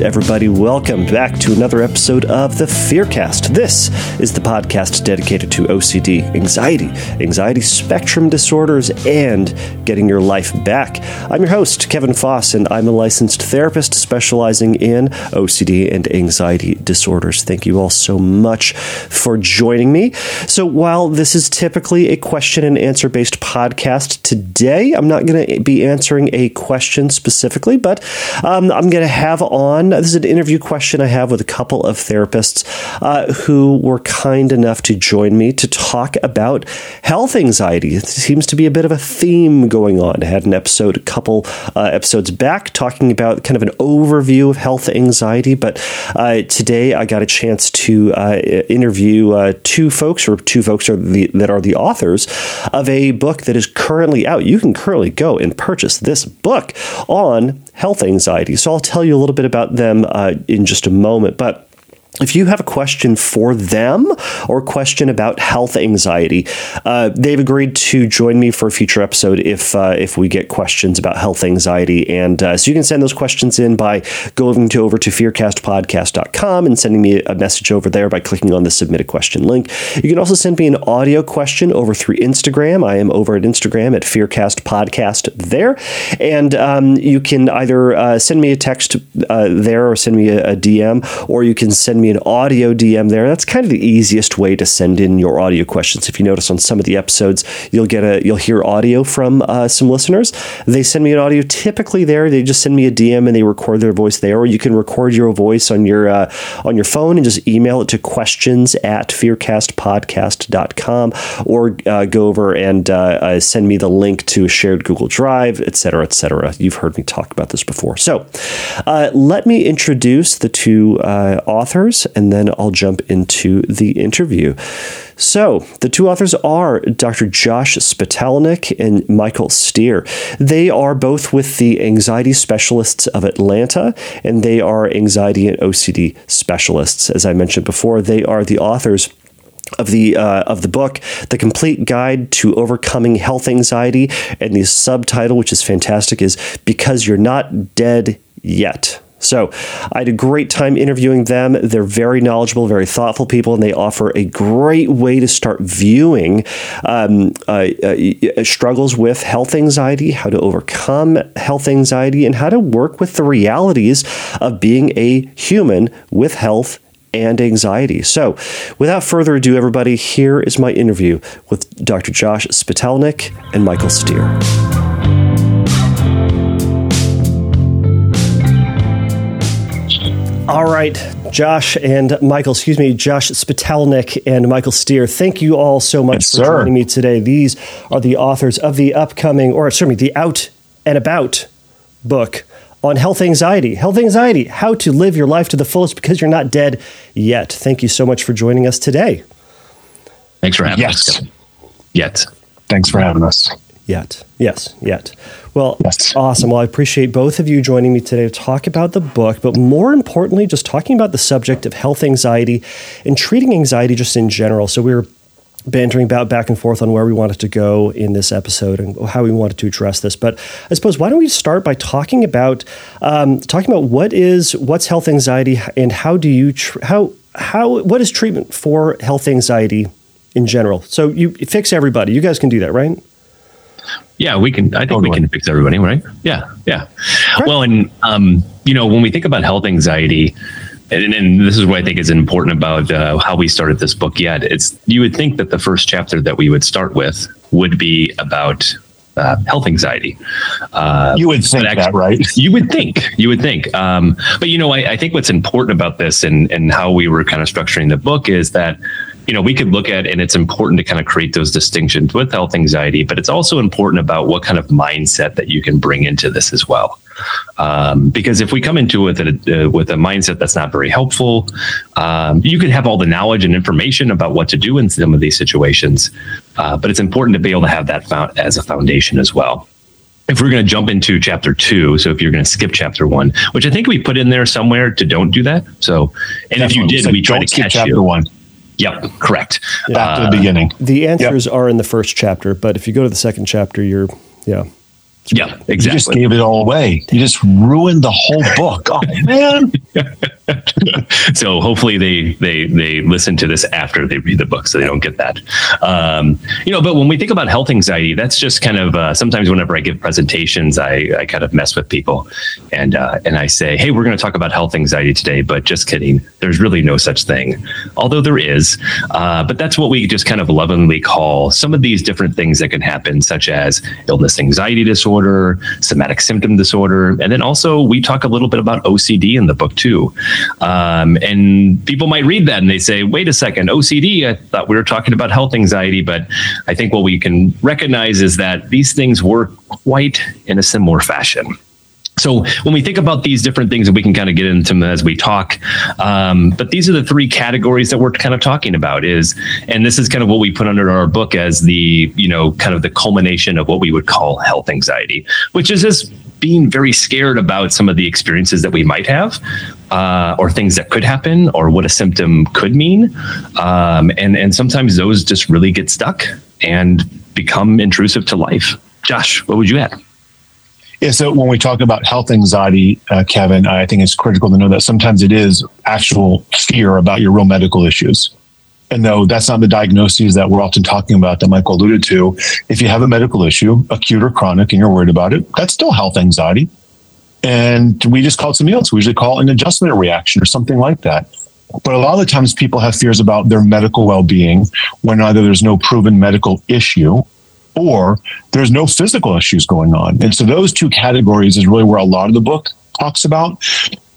everybody, welcome back to another episode of the Fearcast. This is the podcast dedicated to OCD, anxiety, anxiety spectrum disorders, and getting your life back. I'm your host, Kevin Foss, and I'm a licensed therapist specializing in OCD and anxiety disorders. Thank you all so much for joining me. So, while this is typically a question and answer based podcast, today I'm not going to be answering a question specifically, but um, I'm going to have on this is an interview question I have with a couple of therapists uh, who were kind enough to join me to talk about health anxiety. It seems to be a bit of a theme going on. I had an episode a couple uh, episodes back talking about kind of an overview of health anxiety, but uh, today I got a chance to uh, interview uh, two folks, or two folks are the, that are the authors of a book that is currently out. You can currently go and purchase this book on health anxiety. So I'll tell you a little bit about them uh, in just a moment. But if you have a question for them or a question about health anxiety, uh, they've agreed to join me for a future episode if uh, if we get questions about health anxiety. And uh, so you can send those questions in by going to over to fearcastpodcast.com and sending me a message over there by clicking on the submit a question link. You can also send me an audio question over through Instagram. I am over at Instagram at Fearcast Podcast there. And um, you can either uh, send me a text uh, there or send me a, a DM, or you can send me me an audio DM there. That's kind of the easiest way to send in your audio questions. If you notice on some of the episodes, you'll get a you'll hear audio from uh, some listeners. They send me an audio. Typically, there they just send me a DM and they record their voice there, or you can record your voice on your uh, on your phone and just email it to questions at fearcastpodcast.com or uh, go over and uh, uh, send me the link to a shared Google Drive, etc., etc. You've heard me talk about this before. So, uh, let me introduce the two authors and then I'll jump into the interview. So, the two authors are Dr. Josh Spitalnick and Michael Stier. They are both with the Anxiety Specialists of Atlanta, and they are anxiety and OCD specialists. As I mentioned before, they are the authors of the uh, of the book, the complete guide to overcoming health anxiety, and the subtitle, which is fantastic, is because you're not dead yet. So I had a great time interviewing them. They're very knowledgeable, very thoughtful people, and they offer a great way to start viewing um, uh, uh, struggles with health anxiety, how to overcome health anxiety, and how to work with the realities of being a human with health and anxiety. So, without further ado, everybody, here is my interview with Dr. Josh Spitalnick and Michael Stier. All right, Josh and Michael, excuse me, Josh Spitalnick and Michael Stier, thank you all so much yes, for sir. joining me today. These are the authors of the upcoming, or excuse me, the Out and About book on health anxiety. Health anxiety, how to live your life to the fullest because you're not dead yet. Thank you so much for joining us today. Thanks for having yes. us. Yet. Thanks for having us. Yet. Yes, yet. Well, yes. awesome. Well, I appreciate both of you joining me today to talk about the book, but more importantly, just talking about the subject of health anxiety and treating anxiety just in general. So we were bantering about back and forth on where we wanted to go in this episode and how we wanted to address this. But I suppose why don't we start by talking about um, talking about what is what's health anxiety and how do you tr- how how what is treatment for health anxiety in general? So you fix everybody. You guys can do that, right? Yeah, we can. I think totally. we can fix everybody, right? Yeah, yeah. Well, and um, you know, when we think about health anxiety, and, and this is what I think is important about uh, how we started this book. Yet, it's you would think that the first chapter that we would start with would be about uh, health anxiety. Uh, you would think actually, that, right? You would think. You would think. Um, but you know, I, I, think what's important about this and and how we were kind of structuring the book is that you know, we could look at, and it's important to kind of create those distinctions with health anxiety, but it's also important about what kind of mindset that you can bring into this as well. Um, because if we come into it with a, uh, with a mindset that's not very helpful, um, you could have all the knowledge and information about what to do in some of these situations, uh, but it's important to be able to have that found as a foundation as well if we're going to jump into chapter two, so if you're going to skip chapter one, which I think we put in there somewhere to don't do that. So, and if you did, we try to catch chapter you. one. Yep, correct. Yeah. Back to the uh, beginning. The answers yep. are in the first chapter, but if you go to the second chapter, you're yeah. Yeah, exactly. You just gave it all away. You just ruined the whole book. Oh man. so hopefully they they they listen to this after they read the book, so they don't get that. Um, you know, but when we think about health anxiety, that's just kind of uh, sometimes whenever I give presentations, I, I kind of mess with people, and uh, and I say, hey, we're going to talk about health anxiety today, but just kidding. There's really no such thing, although there is. Uh, but that's what we just kind of lovingly call some of these different things that can happen, such as illness anxiety disorder disorder, somatic symptom disorder, and then also we talk a little bit about OCD in the book too. Um, and people might read that and they say, "Wait a second, OCD? I thought we were talking about health anxiety." But I think what we can recognize is that these things work quite in a similar fashion. So when we think about these different things, and we can kind of get into them as we talk, um, but these are the three categories that we're kind of talking about. Is and this is kind of what we put under our book as the you know kind of the culmination of what we would call health anxiety, which is just being very scared about some of the experiences that we might have, uh, or things that could happen, or what a symptom could mean, um, and and sometimes those just really get stuck and become intrusive to life. Josh, what would you add? Yeah, so when we talk about health anxiety, uh, Kevin, I think it's critical to know that sometimes it is actual fear about your real medical issues. And though that's not the diagnoses that we're often talking about that Michael alluded to, if you have a medical issue, acute or chronic, and you're worried about it, that's still health anxiety. And we just call it something else. We usually call it an adjustment reaction or something like that. But a lot of the times people have fears about their medical well being when either there's no proven medical issue or there's no physical issues going on. And so those two categories is really where a lot of the book talks about.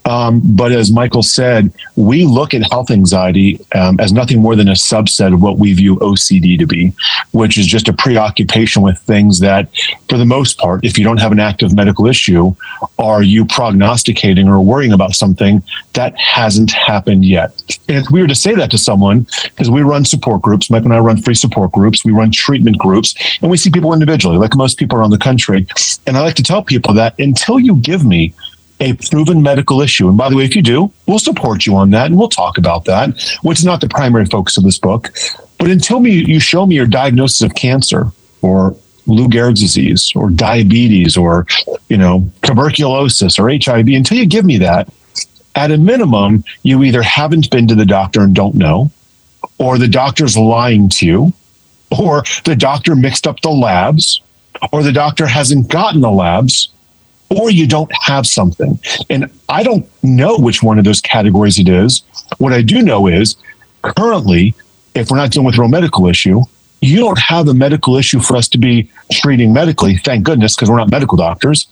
Um, but as Michael said, we look at health anxiety um, as nothing more than a subset of what we view OCD to be, which is just a preoccupation with things that, for the most part, if you don't have an active medical issue, are you prognosticating or worrying about something that hasn't happened yet? And if we were to say that to someone, because we run support groups, Mike and I run free support groups, we run treatment groups, and we see people individually, like most people around the country. And I like to tell people that until you give me a proven medical issue. And by the way, if you do, we'll support you on that and we'll talk about that, which is not the primary focus of this book. But until me, you show me your diagnosis of cancer or Lou Gehrig's disease or diabetes or, you know, tuberculosis or HIV, until you give me that, at a minimum, you either haven't been to the doctor and don't know, or the doctor's lying to you, or the doctor mixed up the labs, or the doctor hasn't gotten the labs, or you don't have something. And I don't know which one of those categories it is. What I do know is currently, if we're not dealing with a real medical issue, you don't have a medical issue for us to be treating medically. Thank goodness, because we're not medical doctors.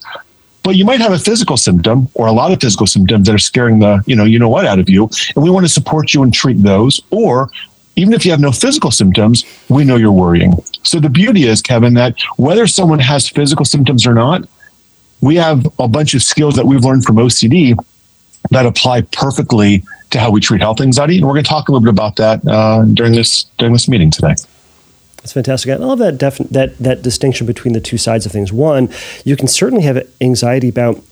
But you might have a physical symptom or a lot of physical symptoms that are scaring the, you know, you know what out of you. And we want to support you and treat those. Or even if you have no physical symptoms, we know you're worrying. So the beauty is, Kevin, that whether someone has physical symptoms or not, we have a bunch of skills that we've learned from OCD that apply perfectly to how we treat health anxiety. And we're going to talk a little bit about that uh, during this during this meeting today. That's fantastic. I love that that that distinction between the two sides of things. One, you can certainly have anxiety about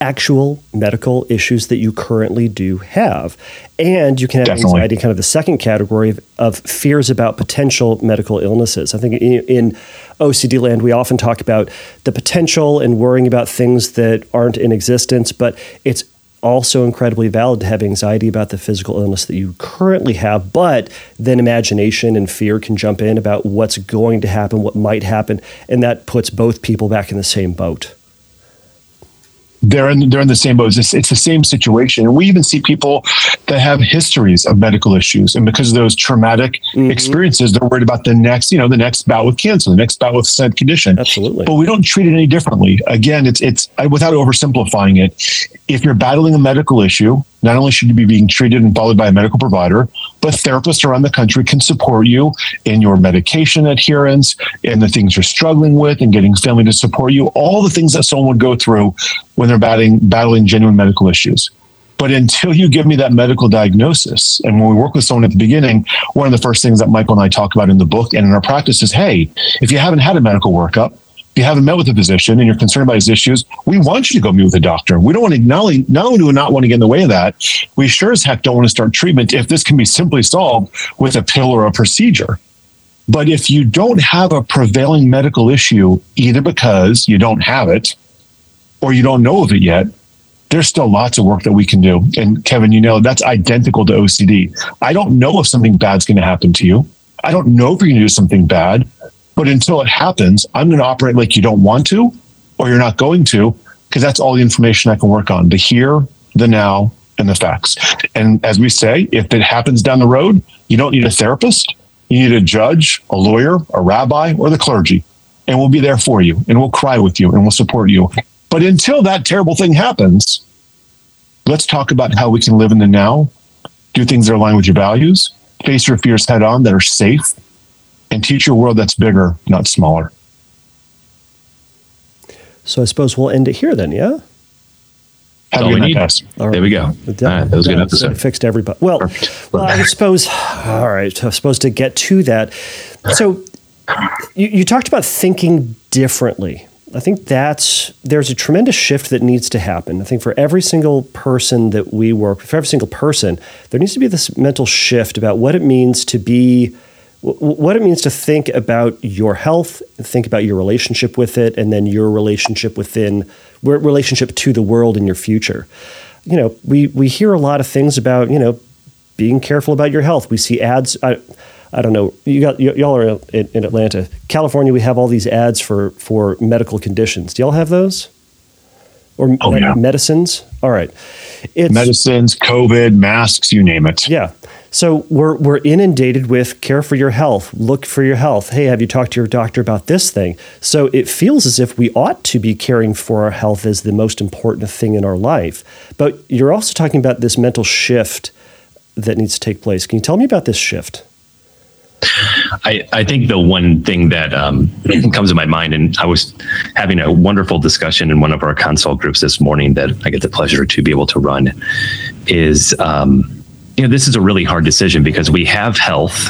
actual medical issues that you currently do have. And you can have Definitely. anxiety, kind of the second category of, of, fears about potential medical illnesses. I think in, in, OCD land, we often talk about the potential and worrying about things that aren't in existence, but it's also incredibly valid to have anxiety about the physical illness that you currently have, but then imagination and fear can jump in about what's going to happen, what might happen, and that puts both people back in the same boat they're in they're in the same boat. It's, it's, the same situation, and we even see people that have histories of medical issues, and because of those traumatic mm-hmm. experiences, they're worried about the next, you know, the next bout with cancer, the next bout with said condition. Absolutely, but we don't treat it any differently. Again, it's it's without oversimplifying it. If you're battling a medical issue, not only should you be being treated and followed by a medical provider, but therapists around the country can support you in your medication adherence and the things you're struggling with and getting family to support you, all the things that someone would go through when they're battling, battling genuine medical issues. But until you give me that medical diagnosis, and when we work with someone at the beginning, one of the first things that Michael and I talk about in the book and in our practice is hey, if you haven't had a medical workup, you haven't met with a physician and you're concerned about his issues, we want you to go meet with a doctor. We don't want to not only not only do we not want to get in the way of that, we sure as heck don't want to start treatment if this can be simply solved with a pill or a procedure. But if you don't have a prevailing medical issue, either because you don't have it or you don't know of it yet, there's still lots of work that we can do. And Kevin, you know, that's identical to OCD. I don't know if something bad's going to happen to you. I don't know if you're going to do something bad, but until it happens, I'm going to operate like you don't want to or you're not going to, because that's all the information I can work on the here, the now, and the facts. And as we say, if it happens down the road, you don't need a therapist. You need a judge, a lawyer, a rabbi, or the clergy. And we'll be there for you and we'll cry with you and we'll support you. But until that terrible thing happens, let's talk about how we can live in the now, do things that align with your values, face your fears head on that are safe, and teach your world that's bigger, not smaller. So I suppose we'll end it here then, yeah? Have all you we need. guys? All right. There we go. All right, that was a good Yeah, episode. so Fixed everybody. Well, well, I suppose. All right, I suppose to get to that. So, you, you talked about thinking differently. I think that's there's a tremendous shift that needs to happen. I think for every single person that we work, for every single person, there needs to be this mental shift about what it means to be wh- what it means to think about your health, think about your relationship with it, and then your relationship within relationship to the world in your future. You know, we we hear a lot of things about you know being careful about your health. We see ads. I, I don't know. You got y- y'all are in, in Atlanta, California. We have all these ads for for medical conditions. Do y'all have those? Or Oh, med- yeah. medicines? All right. It's Medicines, COVID, masks, you name it. yeah. So we're we're inundated with care for your health, look for your health. Hey, have you talked to your doctor about this thing? So it feels as if we ought to be caring for our health as the most important thing in our life. But you're also talking about this mental shift that needs to take place. Can you tell me about this shift? I, I think the one thing that um, comes to my mind, and I was having a wonderful discussion in one of our consult groups this morning that I get the pleasure to be able to run, is um, you know this is a really hard decision because we have health,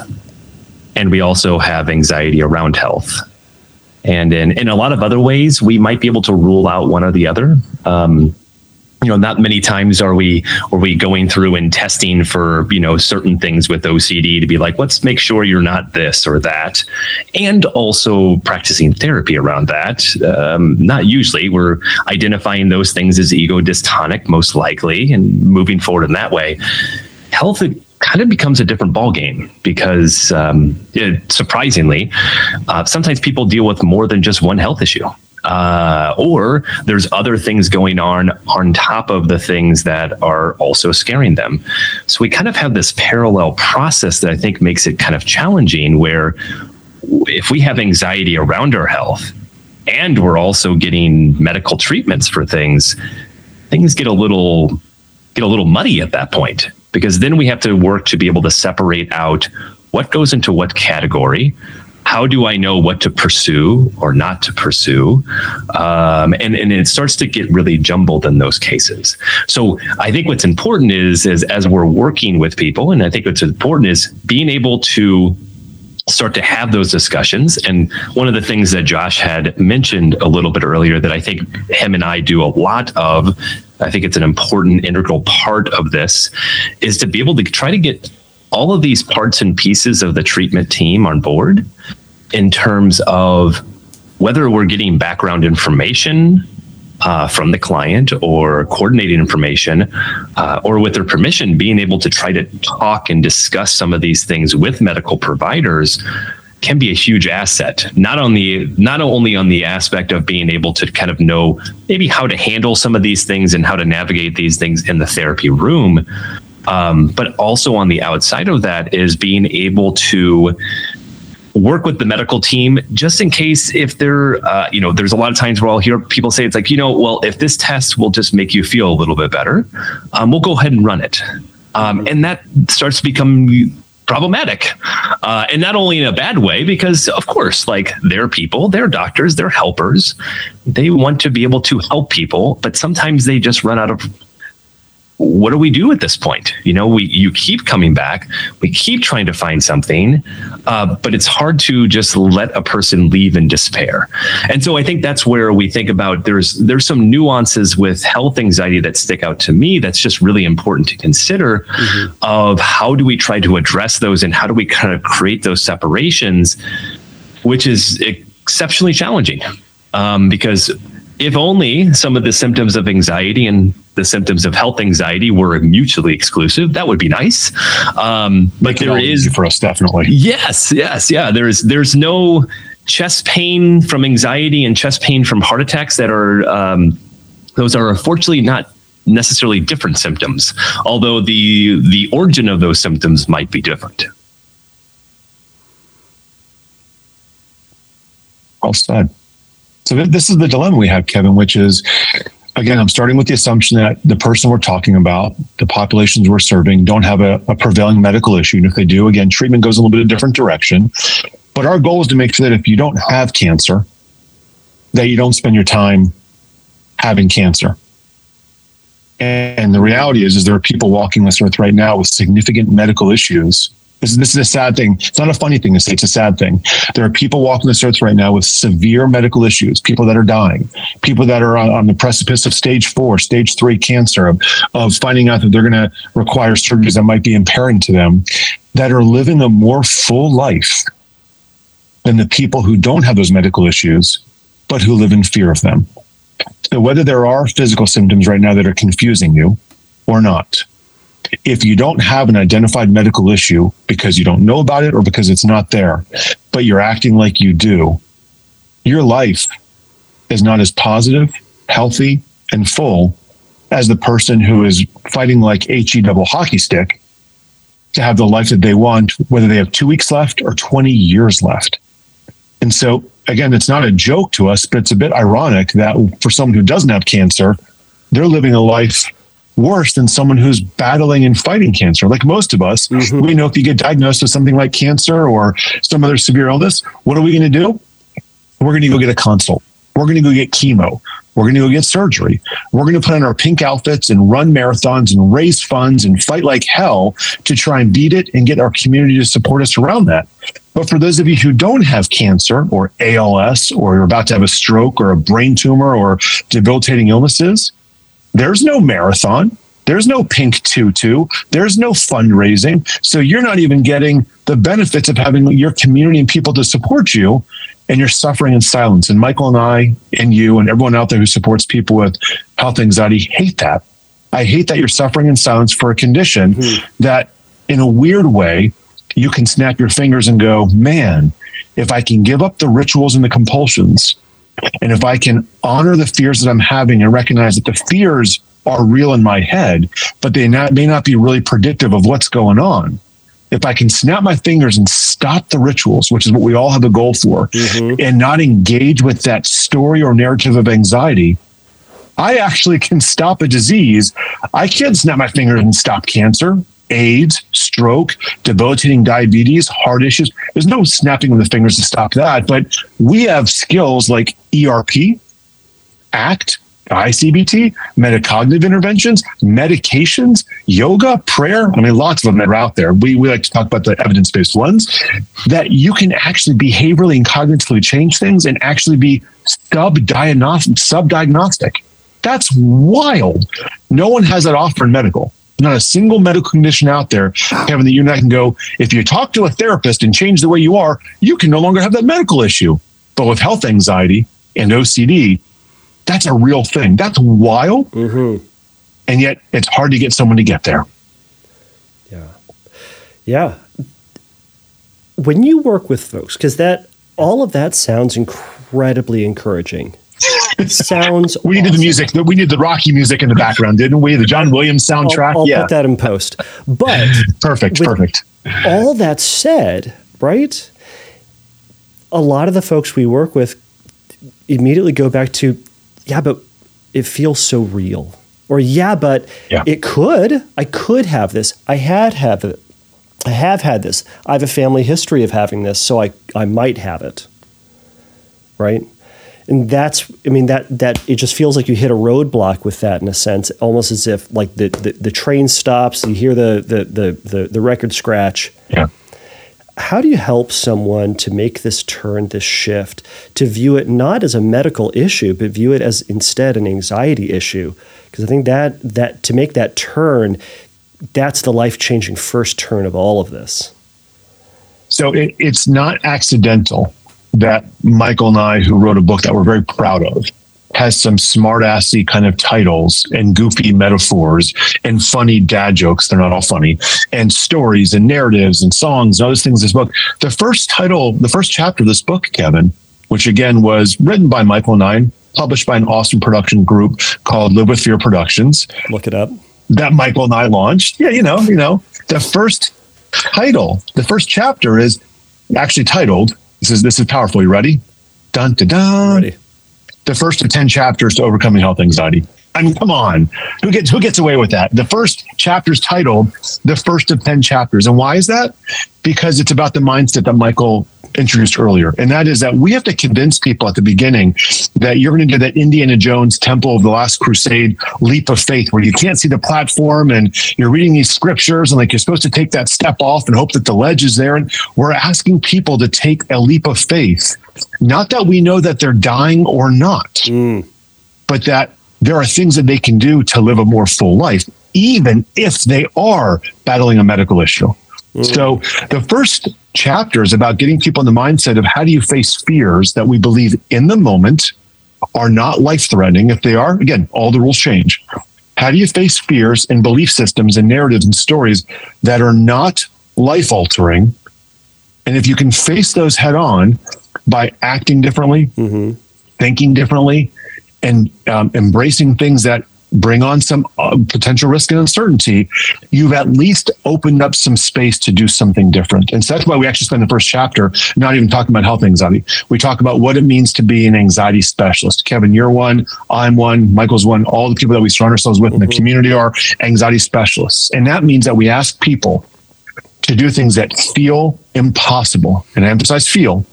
and we also have anxiety around health, and in in a lot of other ways we might be able to rule out one or the other. Um, you know not many times are we are we going through and testing for you know certain things with OCD to be like let's make sure you're not this or that. And also practicing therapy around that. Um, not usually. We're identifying those things as ego dystonic most likely and moving forward in that way health it kind of becomes a different ballgame because um, it, surprisingly uh, sometimes people deal with more than just one health issue uh, or there's other things going on on top of the things that are also scaring them. So we kind of have this parallel process that I think makes it kind of challenging where if we have anxiety around our health and we're also getting medical treatments for things, things get a little get a little muddy at that point because then we have to work to be able to separate out what goes into what category how do I know what to pursue or not to pursue? Um, and, and it starts to get really jumbled in those cases. So I think what's important is, is as we're working with people, and I think what's important is being able to start to have those discussions. And one of the things that Josh had mentioned a little bit earlier that I think him and I do a lot of, I think it's an important integral part of this, is to be able to try to get all of these parts and pieces of the treatment team on board in terms of whether we're getting background information uh, from the client or coordinating information uh, or with their permission being able to try to talk and discuss some of these things with medical providers can be a huge asset not on the not only on the aspect of being able to kind of know maybe how to handle some of these things and how to navigate these things in the therapy room um, but also on the outside of that is being able to work with the medical team just in case if there uh, you know there's a lot of times where i'll hear people say it's like you know well if this test will just make you feel a little bit better um, we'll go ahead and run it. Um, and that starts to become problematic uh, and not only in a bad way because of course like they're people they're doctors they're helpers. They want to be able to help people but sometimes they just run out of what do we do at this point? You know, we you keep coming back, we keep trying to find something, uh, but it's hard to just let a person leave in despair. And so I think that's where we think about there's there's some nuances with health anxiety that stick out to me. That's just really important to consider mm-hmm. of how do we try to address those and how do we kind of create those separations, which is exceptionally challenging um, because if only some of the symptoms of anxiety and the symptoms of health anxiety were mutually exclusive, that would be nice. Um, but there is for us definitely. Yes, yes, yeah. There's there's no chest pain from anxiety and chest pain from heart attacks that are um, those are unfortunately not necessarily different symptoms, although the the origin of those symptoms might be different. Well said. So this is the dilemma we have, Kevin, which is again, I'm starting with the assumption that the person we're talking about, the populations we're serving, don't have a, a, prevailing medical issue. And if they do, again, treatment goes a little bit of a different direction. But our goal is to make sure that if you don't have cancer, that you don't spend your time having cancer. And the reality is, is there are people walking this earth right now with significant medical issues this, this is a sad thing. It's not a funny thing to say. It's a sad thing. There are people walking this earth right now with severe medical issues, people that are dying, people that are on, on the precipice of stage four, stage three cancer, of, of finding out that they're going to require surgeries that might be impairing to them, that are living a more full life than the people who don't have those medical issues, but who live in fear of them. So whether there are physical symptoms right now that are confusing you or not, if you don't have an identified medical issue because you don't know about it or because it's not there, but you're acting like you do, your life is not as positive, healthy, and full as the person who is fighting like HE double hockey stick to have the life that they want, whether they have two weeks left or 20 years left. And so, again, it's not a joke to us, but it's a bit ironic that for someone who doesn't have cancer, they're living a life worse than someone who's battling and fighting cancer. Like most of us, mm-hmm. we know if you get diagnosed with something like cancer or some other severe illness, what are we going to do? We're going to go get a consult. We're going to go get chemo. We're going to go get surgery. We're going to put on our pink outfits and run marathons and raise funds and fight like hell to try and beat it and get our community to support us around that. But for those of you who don't have cancer or ALS or you're about to have a stroke or a brain tumor or debilitating illnesses, there's no marathon. There's no pink tutu. There's no fundraising. So you're not even getting the benefits of having your community and people to support you. And you're suffering in silence. And Michael and I, and you, and everyone out there who supports people with health anxiety hate that. I hate that you're suffering in silence for a condition mm-hmm. that, in a weird way, you can snap your fingers and go, man, if I can give up the rituals and the compulsions and if I can honor the fears that I'm having and recognize that the fears are real in my head, but they not, may not be really predictive of what's going on. If I can snap my fingers and stop the rituals, which is what we all have a goal for, mm-hmm. and not engage with that story or narrative of anxiety, I actually can stop a disease. I can't snap my fingers and stop cancer. AIDS, stroke, debilitating diabetes, heart issues. There's no snapping of the fingers to stop that. But we have skills like ERP, ACT, ICBT, metacognitive interventions, medications, yoga, prayer. I mean, lots of them are out there. We, we like to talk about the evidence based ones that you can actually behaviorally and cognitively change things and actually be sub diagnostic. That's wild. No one has that offer in medical not a single medical condition out there, Kevin, that you and I can go, if you talk to a therapist and change the way you are, you can no longer have that medical issue. But with health anxiety and OCD, that's a real thing. That's wild. Mm-hmm. And yet it's hard to get someone to get there. Yeah. Yeah. When you work with folks, because that all of that sounds incredibly encouraging sounds. we needed awesome. the music. We needed the Rocky music in the background, didn't we? The John Williams soundtrack. I'll, I'll yeah. put that in post. But perfect, perfect. All that said, right? A lot of the folks we work with immediately go back to, yeah, but it feels so real. Or yeah, but yeah. it could. I could have this. I had have it. I have had this. I have a family history of having this, so I I might have it. Right? And that's i mean that that it just feels like you hit a roadblock with that in a sense almost as if like the the, the train stops you hear the, the the the the record scratch. Yeah. how do you help someone to make this turn this shift to view it not as a medical issue but view it as instead an anxiety issue? Because i think that that to make that turn that's the life-changing first turn of all of this. So it, it's not accidental that Michael and I, who wrote a book that we're very proud of, has some smart assy kind of titles and goofy metaphors and funny dad jokes. They're not all funny and stories and narratives and songs and other things in this book. The first title, the first chapter of this book, Kevin, which again was written by Michael and I, published by an awesome production group called Live with Fear Productions look it up that Michael and I launched. Yeah, you know, you know, the first title, the first chapter is actually titled. This is this is powerful. You ready? Dun dun dun. Ready. The first of ten chapters to overcoming health anxiety. I mean, come on, who gets who gets away with that? The first chapter is titled "The First of Ten Chapters," and why is that? Because it's about the mindset that Michael introduced earlier, and that is that we have to convince people at the beginning that you're going to do that Indiana Jones Temple of the Last Crusade leap of faith, where you can't see the platform and you're reading these scriptures, and like you're supposed to take that step off and hope that the ledge is there. And we're asking people to take a leap of faith, not that we know that they're dying or not hmm. but that there are things that they can do to live a more full life, even if they are battling a medical issue. Mm. So the first chapter is about getting people in the mindset of how do you face fears that we believe in the moment are not life threatening. If they are, again, all the rules change. How do you face fears and belief systems and narratives and stories that are not life altering? And if you can face those head on by acting differently, mm-hmm. thinking differently, and um, embracing things that bring on some uh, potential risk and uncertainty, you've at least opened up some space to do something different. And so that's why we actually spend the first chapter not even talking about health anxiety. We talk about what it means to be an anxiety specialist. Kevin, you're one, I'm one, Michael's one. All the people that we surround ourselves with in the community are anxiety specialists. And that means that we ask people to do things that feel impossible. And I emphasize feel,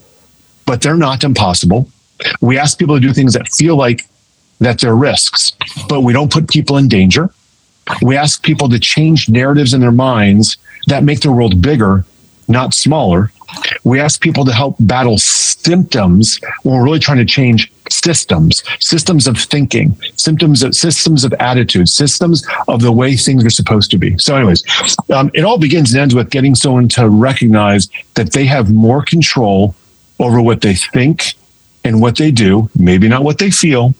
but they're not impossible. We ask people to do things that feel like that they're risks, but we don't put people in danger. We ask people to change narratives in their minds that make their world bigger, not smaller. We ask people to help battle symptoms when we're really trying to change systems, systems of thinking, symptoms of systems of attitude, systems of the way things are supposed to be. So, anyways, um, it all begins and ends with getting someone to recognize that they have more control over what they think and what they do, maybe not what they feel,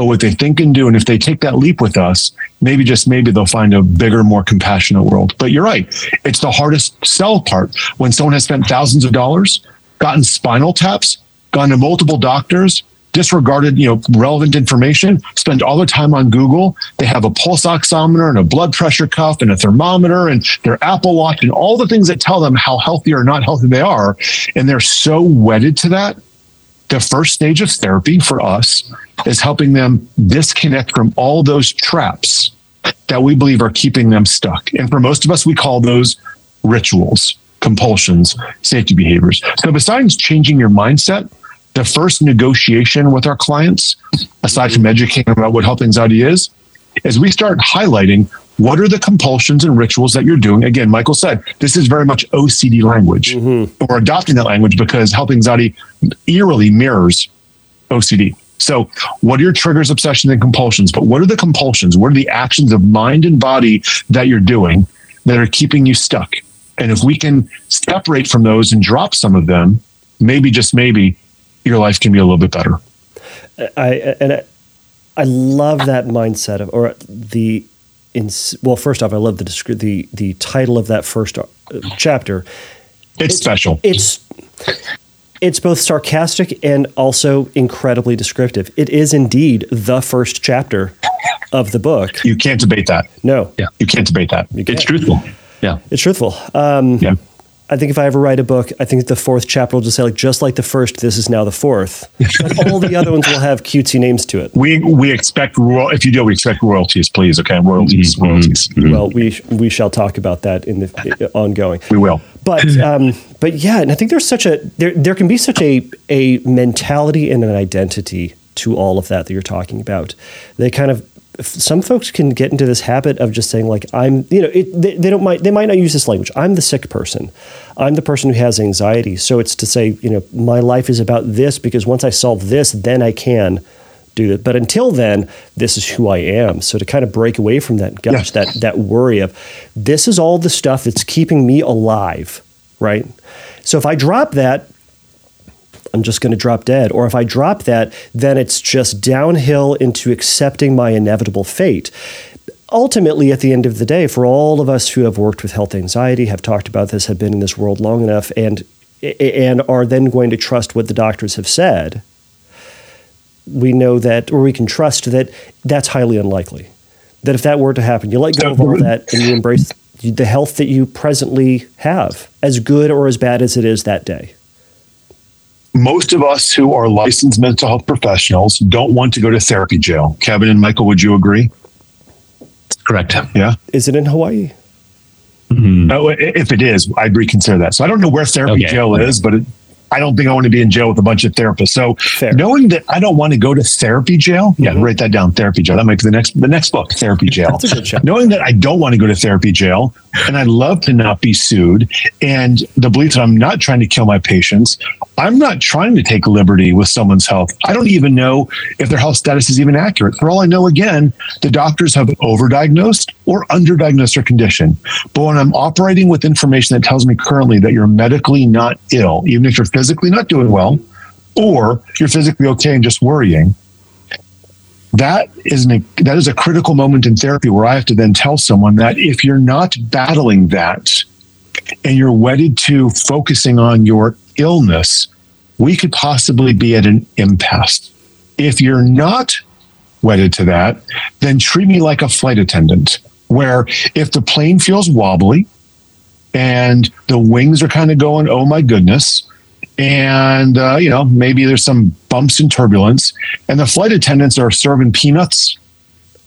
but what they think and do. And if they take that leap with us, maybe just maybe they'll find a bigger, more compassionate world. But you're right. It's the hardest sell part when someone has spent thousands of dollars, gotten spinal taps, gone to multiple doctors, disregarded, you know, relevant information, spend all their time on Google. They have a pulse oximeter and a blood pressure cuff and a thermometer and their Apple Watch and all the things that tell them how healthy or not healthy they are. And they're so wedded to that the first stage of therapy for us is helping them disconnect from all those traps that we believe are keeping them stuck. And for most of us, we call those rituals, compulsions, safety behaviors. So, besides changing your mindset, the first negotiation with our clients, aside from educating them about what health anxiety is, is we start highlighting what are the compulsions and rituals that you're doing. Again, Michael said this is very much OCD language. Mm-hmm. We're adopting that language because health anxiety eerily mirrors OCD. So, what are your triggers, obsessions, and compulsions? But what are the compulsions? What are the actions of mind and body that you're doing that are keeping you stuck? And if we can separate from those and drop some of them, maybe just maybe your life can be a little bit better. I and I, I love that mindset of or the in well first off I love the the the title of that first uh, chapter It's, special. it's it's both sarcastic and also incredibly descriptive it is indeed the first chapter of the book you can't debate that. no Yeah. You can't debate that. you It's can't. truthful. Yeah. it's truthful um, Yeah. I think if I ever write a book, I think the fourth chapter will just say like just like the first, this is now the fourth. But all the other ones will have cutesy names to it. We we expect royal. If you do, we expect royalties, please. Okay, royalties, royalties. Well, we we shall talk about that in the ongoing. We will. But um, but yeah, and I think there's such a there there can be such a a mentality and an identity to all of that that you're talking about. They kind of some folks can get into this habit of just saying like I'm you know it, they, they don't might they might not use this language. I'm the sick person. I'm the person who has anxiety. So it's to say you know my life is about this because once I solve this, then I can do it. But until then, this is who I am. So to kind of break away from that, gosh, yeah. that that worry of this is all the stuff that's keeping me alive, right? So if I drop that, I'm just going to drop dead. Or if I drop that, then it's just downhill into accepting my inevitable fate. Ultimately, at the end of the day, for all of us who have worked with health anxiety, have talked about this, have been in this world long enough, and and are then going to trust what the doctors have said, we know that, or we can trust that that's highly unlikely. That if that were to happen, you let go of all that and you embrace the health that you presently have, as good or as bad as it is that day most of us who are licensed mental health professionals don't want to go to therapy jail. Kevin and Michael, would you agree? Correct. Yeah. Is it in Hawaii? Mm-hmm. Oh, if it is, I'd reconsider that. So I don't know where therapy okay. jail is, but it, I don't think I want to be in jail with a bunch of therapists. So Fair. knowing that I don't want to go to therapy jail, mm-hmm. yeah, write that down. Therapy jail. That might be the next the next book. Therapy jail. knowing that I don't want to go to therapy jail, and I'd love to not be sued, and the belief that I'm not trying to kill my patients, I'm not trying to take liberty with someone's health. I don't even know if their health status is even accurate. For all I know, again, the doctors have overdiagnosed or underdiagnosed their condition. But when I'm operating with information that tells me currently that you're medically not ill, even if you're physically not doing well, or you're physically okay and just worrying, that is an, that is a critical moment in therapy where I have to then tell someone that if you're not battling that and you're wedded to focusing on your illness, we could possibly be at an impasse. If you're not wedded to that, then treat me like a flight attendant, where if the plane feels wobbly and the wings are kind of going, oh my goodness, and uh, you know maybe there's some bumps and turbulence. And the flight attendants are serving peanuts.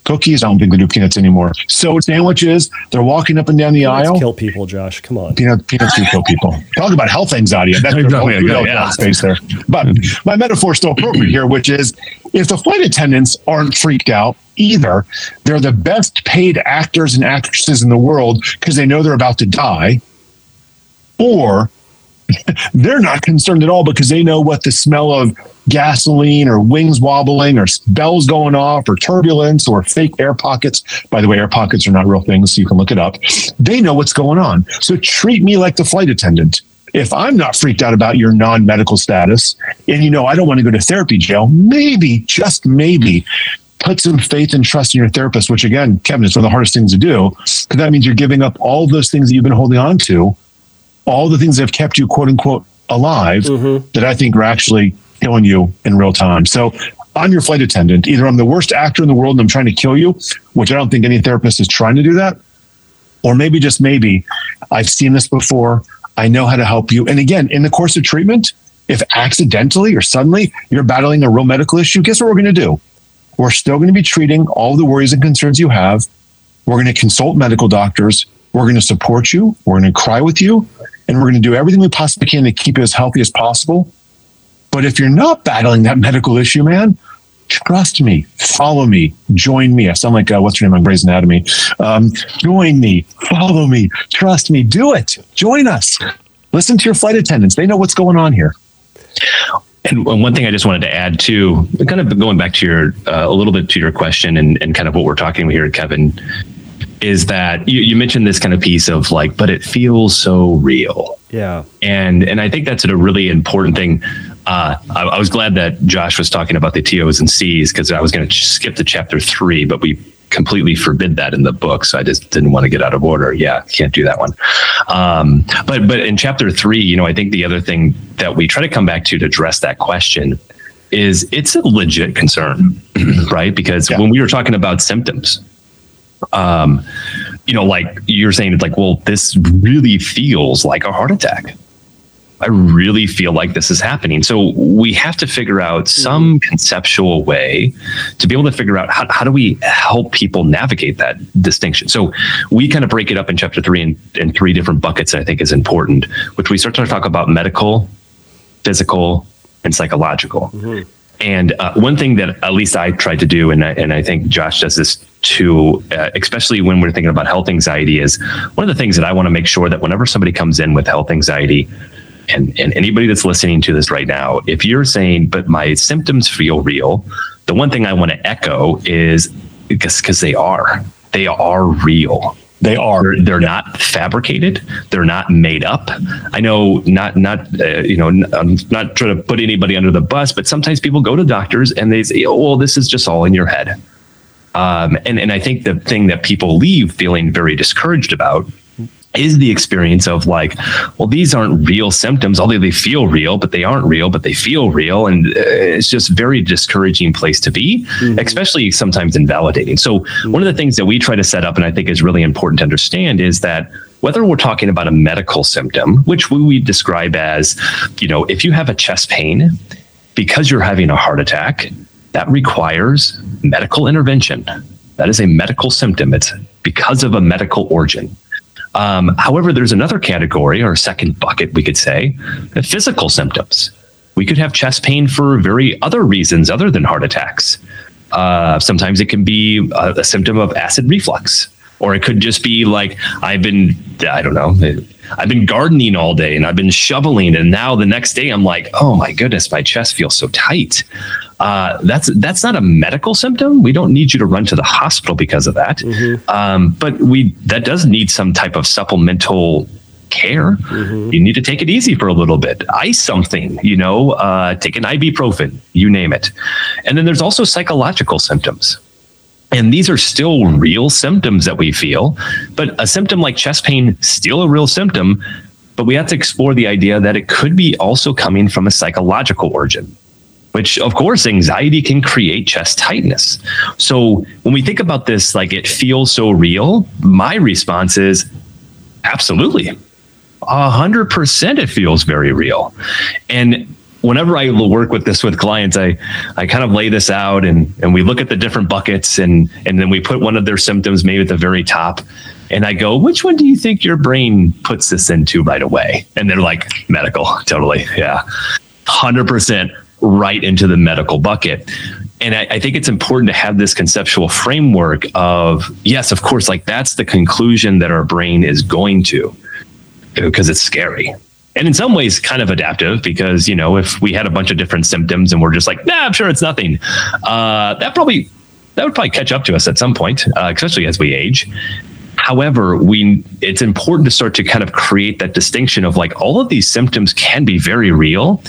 Cookies i don't think they do peanuts anymore. So sandwiches they're walking up and down the peanuts aisle. kill people josh. Come on. Peanut, peanuts do kill people. Talk about health anxiety. That's no, yeah, yeah. space there. But my metaphor is still appropriate here which is if the flight attendants aren't freaked out either they're the best paid actors and actresses in the world because they know they're about to die or they're not concerned at all because they know what the smell of gasoline or wings wobbling or bells going off or turbulence or fake air pockets. By the way, air pockets are not real things, so you can look it up. They know what's going on. So treat me like the flight attendant. If I'm not freaked out about your non medical status and you know I don't want to go to therapy jail, maybe, just maybe, put some faith and trust in your therapist, which again, Kevin, is one of the hardest things to do because that means you're giving up all those things that you've been holding on to all the things that have kept you quote unquote alive mm-hmm. that I think are actually killing you in real time. So I'm your flight attendant. Either I'm the worst actor in the world and I'm trying to kill you, which I don't think any therapist is trying to do that. Or maybe just maybe I've seen this before. I know how to help you. And again, in the course of treatment, if accidentally or suddenly you're battling a real medical issue, guess what we're going to do? We're still going to be treating all the worries and concerns you have. We're going to consult medical doctors. We're going to support you. We're going to cry with you and we're going to do everything we possibly can to keep you as healthy as possible. But if you're not battling that medical issue, man, trust me, follow me, join me. I sound like uh, what's your name on Grey's Anatomy. Um, join me, follow me, trust me, do it. Join us. Listen to your flight attendants. They know what's going on here. And one thing I just wanted to add too, kind of going back to your uh, a little bit to your question and, and kind of what we're talking about here, Kevin, is that you, you mentioned this kind of piece of like, but it feels so real. Yeah. And and I think that's a really important thing. Uh, I, I, was glad that Josh was talking about the TOs and Cs because I was going to skip to chapter three, but we completely forbid that in the book. So I just didn't want to get out of order. Yeah, can't do that one. Um, but but in chapter three, you know, I think the other thing that we try to come back to to address that question is it's a legit concern, right? Because yeah. when we were talking about symptoms, um, you know, like you're saying, it's like, well, this really feels like a heart attack. I really feel like this is happening. So we have to figure out some conceptual way to be able to figure out how, how do we help people navigate that distinction. So we kind of break it up in chapter three in, in three different buckets. I think is important, which we start to talk about medical, physical, and psychological. Mm-hmm. And uh, one thing that at least I tried to do, and I, and I think Josh does this too, uh, especially when we're thinking about health anxiety, is one of the things that I want to make sure that whenever somebody comes in with health anxiety, and, and anybody that's listening to this right now, if you're saying, but my symptoms feel real, the one thing I want to echo is because they are, they are real. They are. They're, they're, not fabricated. They're not made up. I know, not not uh, you know, I'm not trying to put anybody under the bus, but sometimes people go to doctors and they say, "Oh, well, this is just all in your head." Um, and and I think the thing that people leave feeling very discouraged about is the experience of like, well, these aren't real symptoms, although they feel real, but they aren't real, but they feel real. And uh, it's just very discouraging place to be, mm-hmm. especially sometimes invalidating. So mm-hmm. one of the things that we try to set up, and I think is really important to understand is that whether we're talking about a medical symptom, which we, we describe as, you know, if you have a chest pain because you're having a heart attack, that requires medical intervention. That is a medical symptom. It's because of a medical origin. Um, however, there's another category or second bucket, we could say, physical symptoms. We could have chest pain for very other reasons other than heart attacks. Uh, sometimes it can be a, a, symptom of acid reflux, or it could just be like I've been, I don't know, I've been gardening all day and I've been shoveling, and now the next day I'm like, oh my goodness, my chest feels so tight. Uh, that's that's not a medical symptom. We don't need you to run to the hospital because of that. Mm-hmm. Um, but we that does need some type of supplemental care. Mm-hmm. You need to take it easy for a little bit. Ice something, you know, uh, take an ibuprofen, you name it. And then there's also psychological symptoms. And these are still real symptoms that we feel, but a symptom like chest pain, still a real symptom, but we have to explore the idea that it could be also coming from a psychological origin which of course anxiety can create chest tightness. So when we think about this, like it feels so real, my response is absolutely. A hundred percent it feels very real. And whenever I work with this with clients, I, I kind of lay this out and, and we look at the different buckets and, and then we put one of their symptoms maybe at the very top. And I go, which one do you think your brain puts this into right away? And they're like, medical, totally. Yeah. 100% right into the medical bucket. And I, I, think it's important to have this conceptual framework of, yes, of course, like that's the conclusion that our brain is going to because it's scary. And in some ways, kind of adaptive because, you know, if we had a bunch of different symptoms and we're just like, nah, I'm sure it's nothing, uh, that probably, that would probably catch up to us at some point, uh, especially as we age. However, we it's important to start to kind of create that distinction of like all of these symptoms can be very real,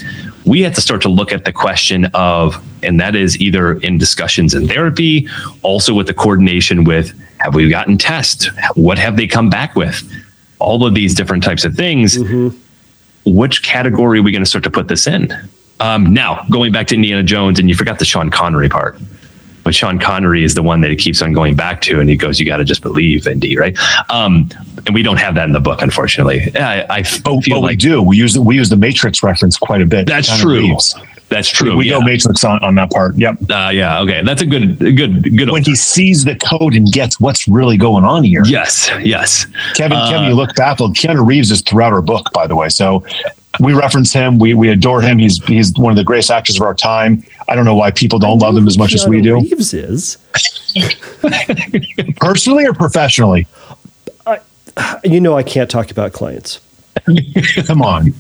we have to start to look at the question of, and that is either in discussions in therapy, also with the coordination with have we gotten tests? What have they come back with? All of these different types of things. Mm-hmm. Which category are we going to start to put this in? Um, now, going back to Indiana Jones, and you forgot the Sean Connery part but Sean Connery is the one that he keeps on going back to, and he goes, "You got to just believe, Indy, right?" Um, and we don't have that in the book, unfortunately. I, I oh, feel like we do. We use the, we use the Matrix reference quite a bit. That's true. That's true. We, yeah. go Matrix on, on that part. Yep. Uh, yeah. Okay. That's a good, good, good. When he sees the code and gets what's really going on here. Yes. Yes. Kevin, uh, Kevin, you look baffled. Keanu Reeves is throughout our book, by the way. So we reference him. We we adore him. He's he's one of the greatest actors of our time. I don't know why people don't love him as much Keanu as we do. Reeves is personally or professionally. I, you know, I can't talk about clients. Come on.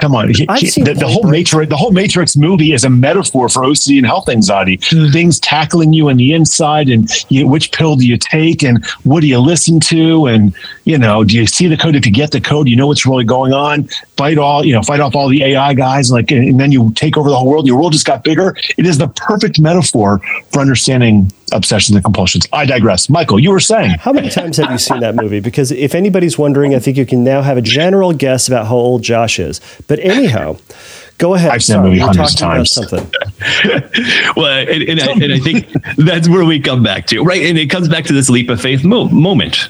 Come on. He, he, the, the, whole Matrix, the whole Matrix movie is a metaphor for OCD and health anxiety. Mm. Things tackling you on the inside, and you, which pill do you take, and what do you listen to, and you know, do you see the code? If you get the code, you know what's really going on. Fight all, you know, fight off all the AI guys, like, and, and then you take over the whole world. Your world just got bigger. It is the perfect metaphor for understanding obsessions and compulsions. I digress. Michael, you were saying. How many times have you seen that movie? Because if anybody's wondering, I think you can now have a general guess about how old Josh is. But anyhow, go ahead. I've seen that movie hundreds of times. Something. well, and, and, I, and, I, think that's where we come back to, right? And it comes back to this leap of faith mo- moment.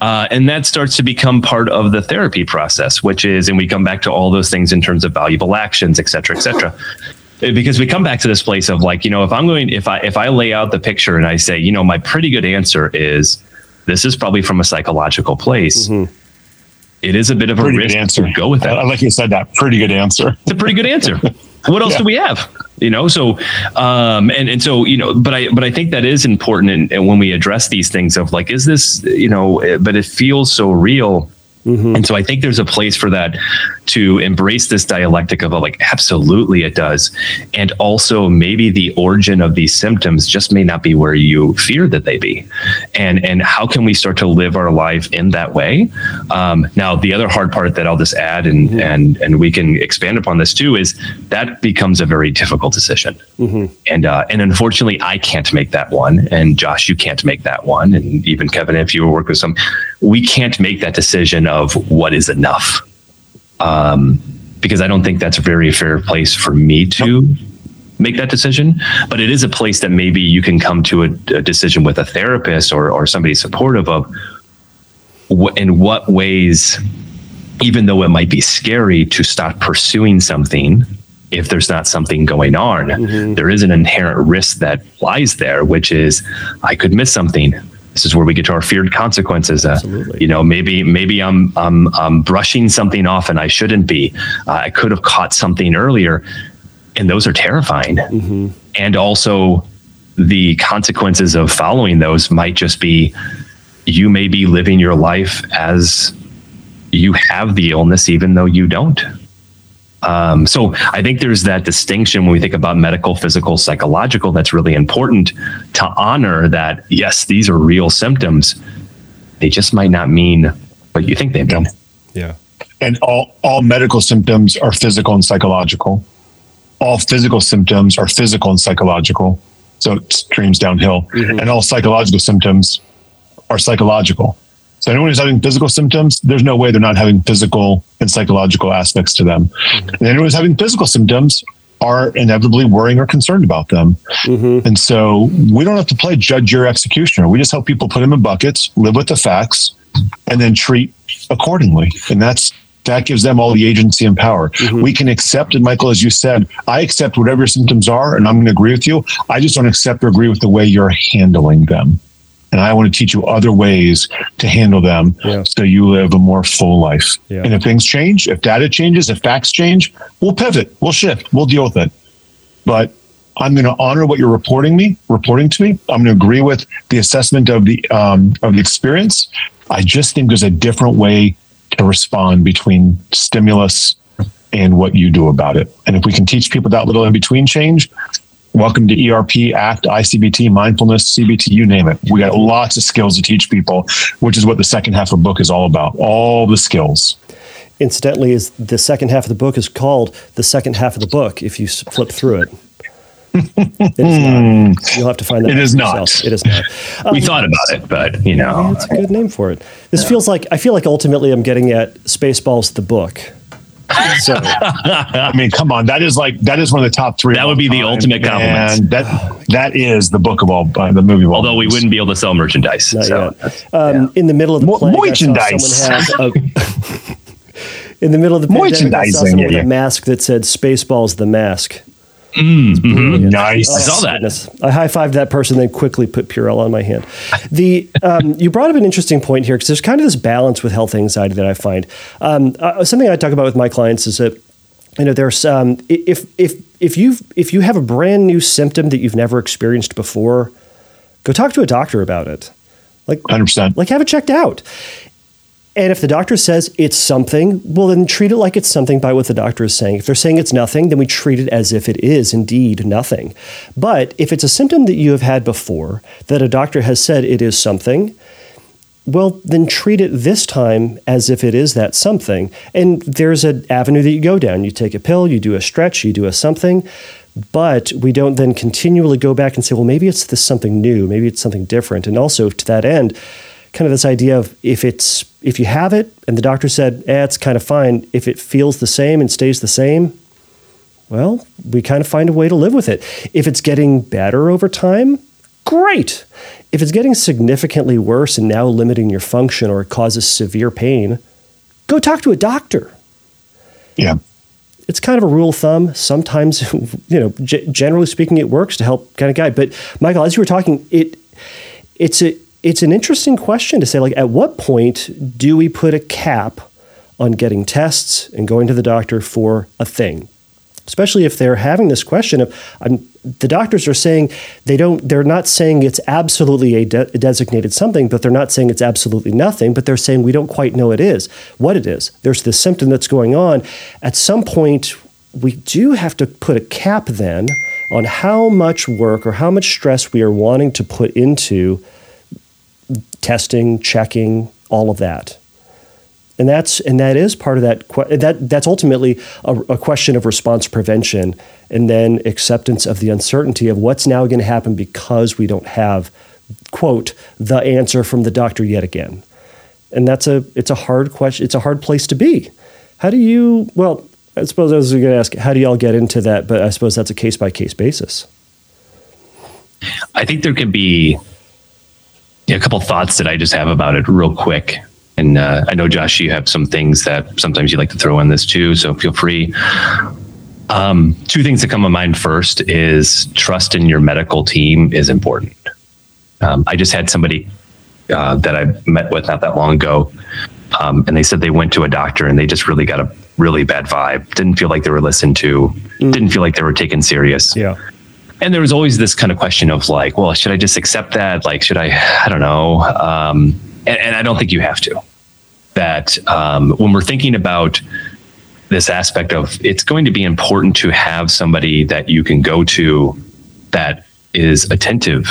Uh, and that starts to become part of the therapy process, which is, and we come back to all those things in terms of valuable actions, et cetera, et cetera. because we come back to this place of like, you know, if I'm going, if I, if I lay out the picture and I say, you know, my pretty good answer is this is probably from a psychological place. Mm-hmm. It is a bit of a pretty risk good answer. to go with that. I like you said that. Pretty good answer. It's a pretty good answer. what else yeah. do we have? you know so um and and so you know but i but i think that is important and, and when we address these things of like is this you know but it feels so real Mm-hmm. And so I think there's a place for that to embrace this dialectic of a, like, absolutely it does. And also maybe the origin of these symptoms just may not be where you fear that they be. And, and how can we start to live our life in that way? Um, now, the other hard part that I'll just add and, mm-hmm. and, and we can expand upon this too is that becomes a very difficult decision. Mm-hmm. And, uh, and unfortunately I can't make that one. And Josh, you can't make that one. And even Kevin, if you work with some, we can't make that decision of what is enough. Um, because I don't think that's a very fair place for me to make that decision. But it is a place that maybe you can come to a, a decision with a therapist or, or somebody supportive of what, in what ways, even though it might be scary to start pursuing something, if there's not something going on, mm-hmm. there is an inherent risk that lies there, which is I could miss something this is where we get to our feared consequences. Uh, you know, maybe maybe I'm I'm I'm brushing something off and I shouldn't be. Uh, I could have caught something earlier, and those are terrifying. Mm-hmm. And also, the consequences of following those might just be you may be living your life as you have the illness, even though you don't. Um, so I think there's that distinction when we think about medical, physical, psychological. That's really important to honor that. Yes, these are real symptoms. They just might not mean what you think they mean. Yeah. And all all medical symptoms are physical and psychological. All physical symptoms are physical and psychological. So it streams downhill. Mm-hmm. And all psychological symptoms are psychological. So anyone who's having physical symptoms, there's no way they're not having physical and psychological aspects to them. Mm-hmm. And anyone who's having physical symptoms are inevitably worrying or concerned about them. Mm-hmm. And so we don't have to play judge your executioner. We just help people put them in buckets, live with the facts, and then treat accordingly. And that's that gives them all the agency and power. Mm-hmm. We can accept, and Michael, as you said, I accept whatever your symptoms are, and I'm going to agree with you. I just don't accept or agree with the way you're handling them and I want to teach you other ways to handle them yeah. so you live a more full life. Yeah. And if things change, if data changes, if facts change, we'll pivot, we'll shift, we'll deal with it. But I'm going to honor what you're reporting me, reporting to me. I'm going to agree with the assessment of the um, of the experience. I just think there's a different way to respond between stimulus and what you do about it. And if we can teach people that little in between change, Welcome to ERP, ACT, ICBT, mindfulness, CBT, you name it. We got lots of skills to teach people, which is what the second half of the book is all about. All the skills. Incidentally, is the second half of the book is called the second half of the book if you flip through it. it is not. You'll have to find that. It is not. Yourself. It is not. Um, we thought about it, but you know, it's a good name for it. This feels like I feel like ultimately I'm getting at Spaceballs the book so, I mean, come on, that is like that is one of the top three. That would be the ultimate compliment. And that that is the book of all uh, the movie. Of all Although we wouldn't be able to sell merchandise. Not so, um, yeah. In the middle of the plague, merchandise. in the middle of the pandemic, I saw someone yeah, with a mask that said "Spaceballs the mask." Mm, mm-hmm. Nice. Oh, I saw that. Goodness. I high fived that person, then quickly put Purell on my hand. The um, you brought up an interesting point here because there's kind of this balance with health anxiety that I find. Um, uh, something I talk about with my clients is that you know there's um, if if if you if you have a brand new symptom that you've never experienced before, go talk to a doctor about it. Like 100%. Like have it checked out. And if the doctor says it's something, well, then treat it like it's something by what the doctor is saying. If they're saying it's nothing, then we treat it as if it is indeed nothing. But if it's a symptom that you have had before, that a doctor has said it is something, well, then treat it this time as if it is that something. And there's an avenue that you go down. You take a pill, you do a stretch, you do a something. But we don't then continually go back and say, well, maybe it's this something new, maybe it's something different. And also to that end, kind of this idea of if it's if you have it and the doctor said, eh, it's kind of fine. If it feels the same and stays the same, well, we kind of find a way to live with it. If it's getting better over time, great. If it's getting significantly worse and now limiting your function or it causes severe pain, go talk to a doctor. Yeah. It's kind of a rule of thumb. Sometimes, you know, g- generally speaking, it works to help kind of guide. But Michael, as you were talking, it it's a it's an interesting question to say like at what point do we put a cap on getting tests and going to the doctor for a thing? Especially if they're having this question of I'm, the doctors are saying they don't they're not saying it's absolutely a, de- a, designated something but they're not saying it's absolutely nothing but they're saying we don't quite know it is what it is. There's this symptom that's going on. At some point we do have to put a cap then on how much work or how much stress we are wanting to put into testing checking all of that. And that's and that is part of that that that's ultimately a, a, question of response prevention and then acceptance of the uncertainty of what's now going to happen because we don't have quote the answer from the doctor yet again. And that's a it's a hard question it's a hard place to be. How do you well i suppose i was going to ask how do y'all get into that? But i suppose that's a case by case basis. I think there can be a couple thoughts that i just have about it real quick and uh, I know, Josh, you have some things that sometimes you like to throw in this too. So feel free. Um, two things that come to mind first is trust in your medical team is important. Um, I just had somebody uh, that I met with not that long ago, um, and they said they went to a doctor and they just really got a really bad vibe. Didn't feel like they were listened to. Mm. Didn't feel like they were taken serious. Yeah. And there was always this kind of question of like, well, should I just accept that? Like, should I? I don't know. Um, and, and I don't think you have to. That um, when we're thinking about this aspect of it's going to be important to have somebody that you can go to that is attentive,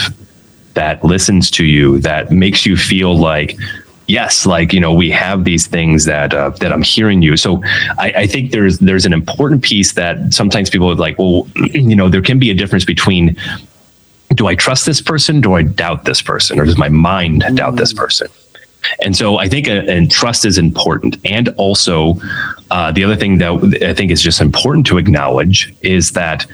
that listens to you, that makes you feel like yes, like you know, we have these things that uh, that I'm hearing you. So I, I, think there's there's an important piece that sometimes people would like. Well, you know, there can be a difference between do I trust this person? Do I doubt this person, or does my mind doubt this mm. person? And so I think uh, and trust is important. And also, uh, the other thing that I think is just important to acknowledge is that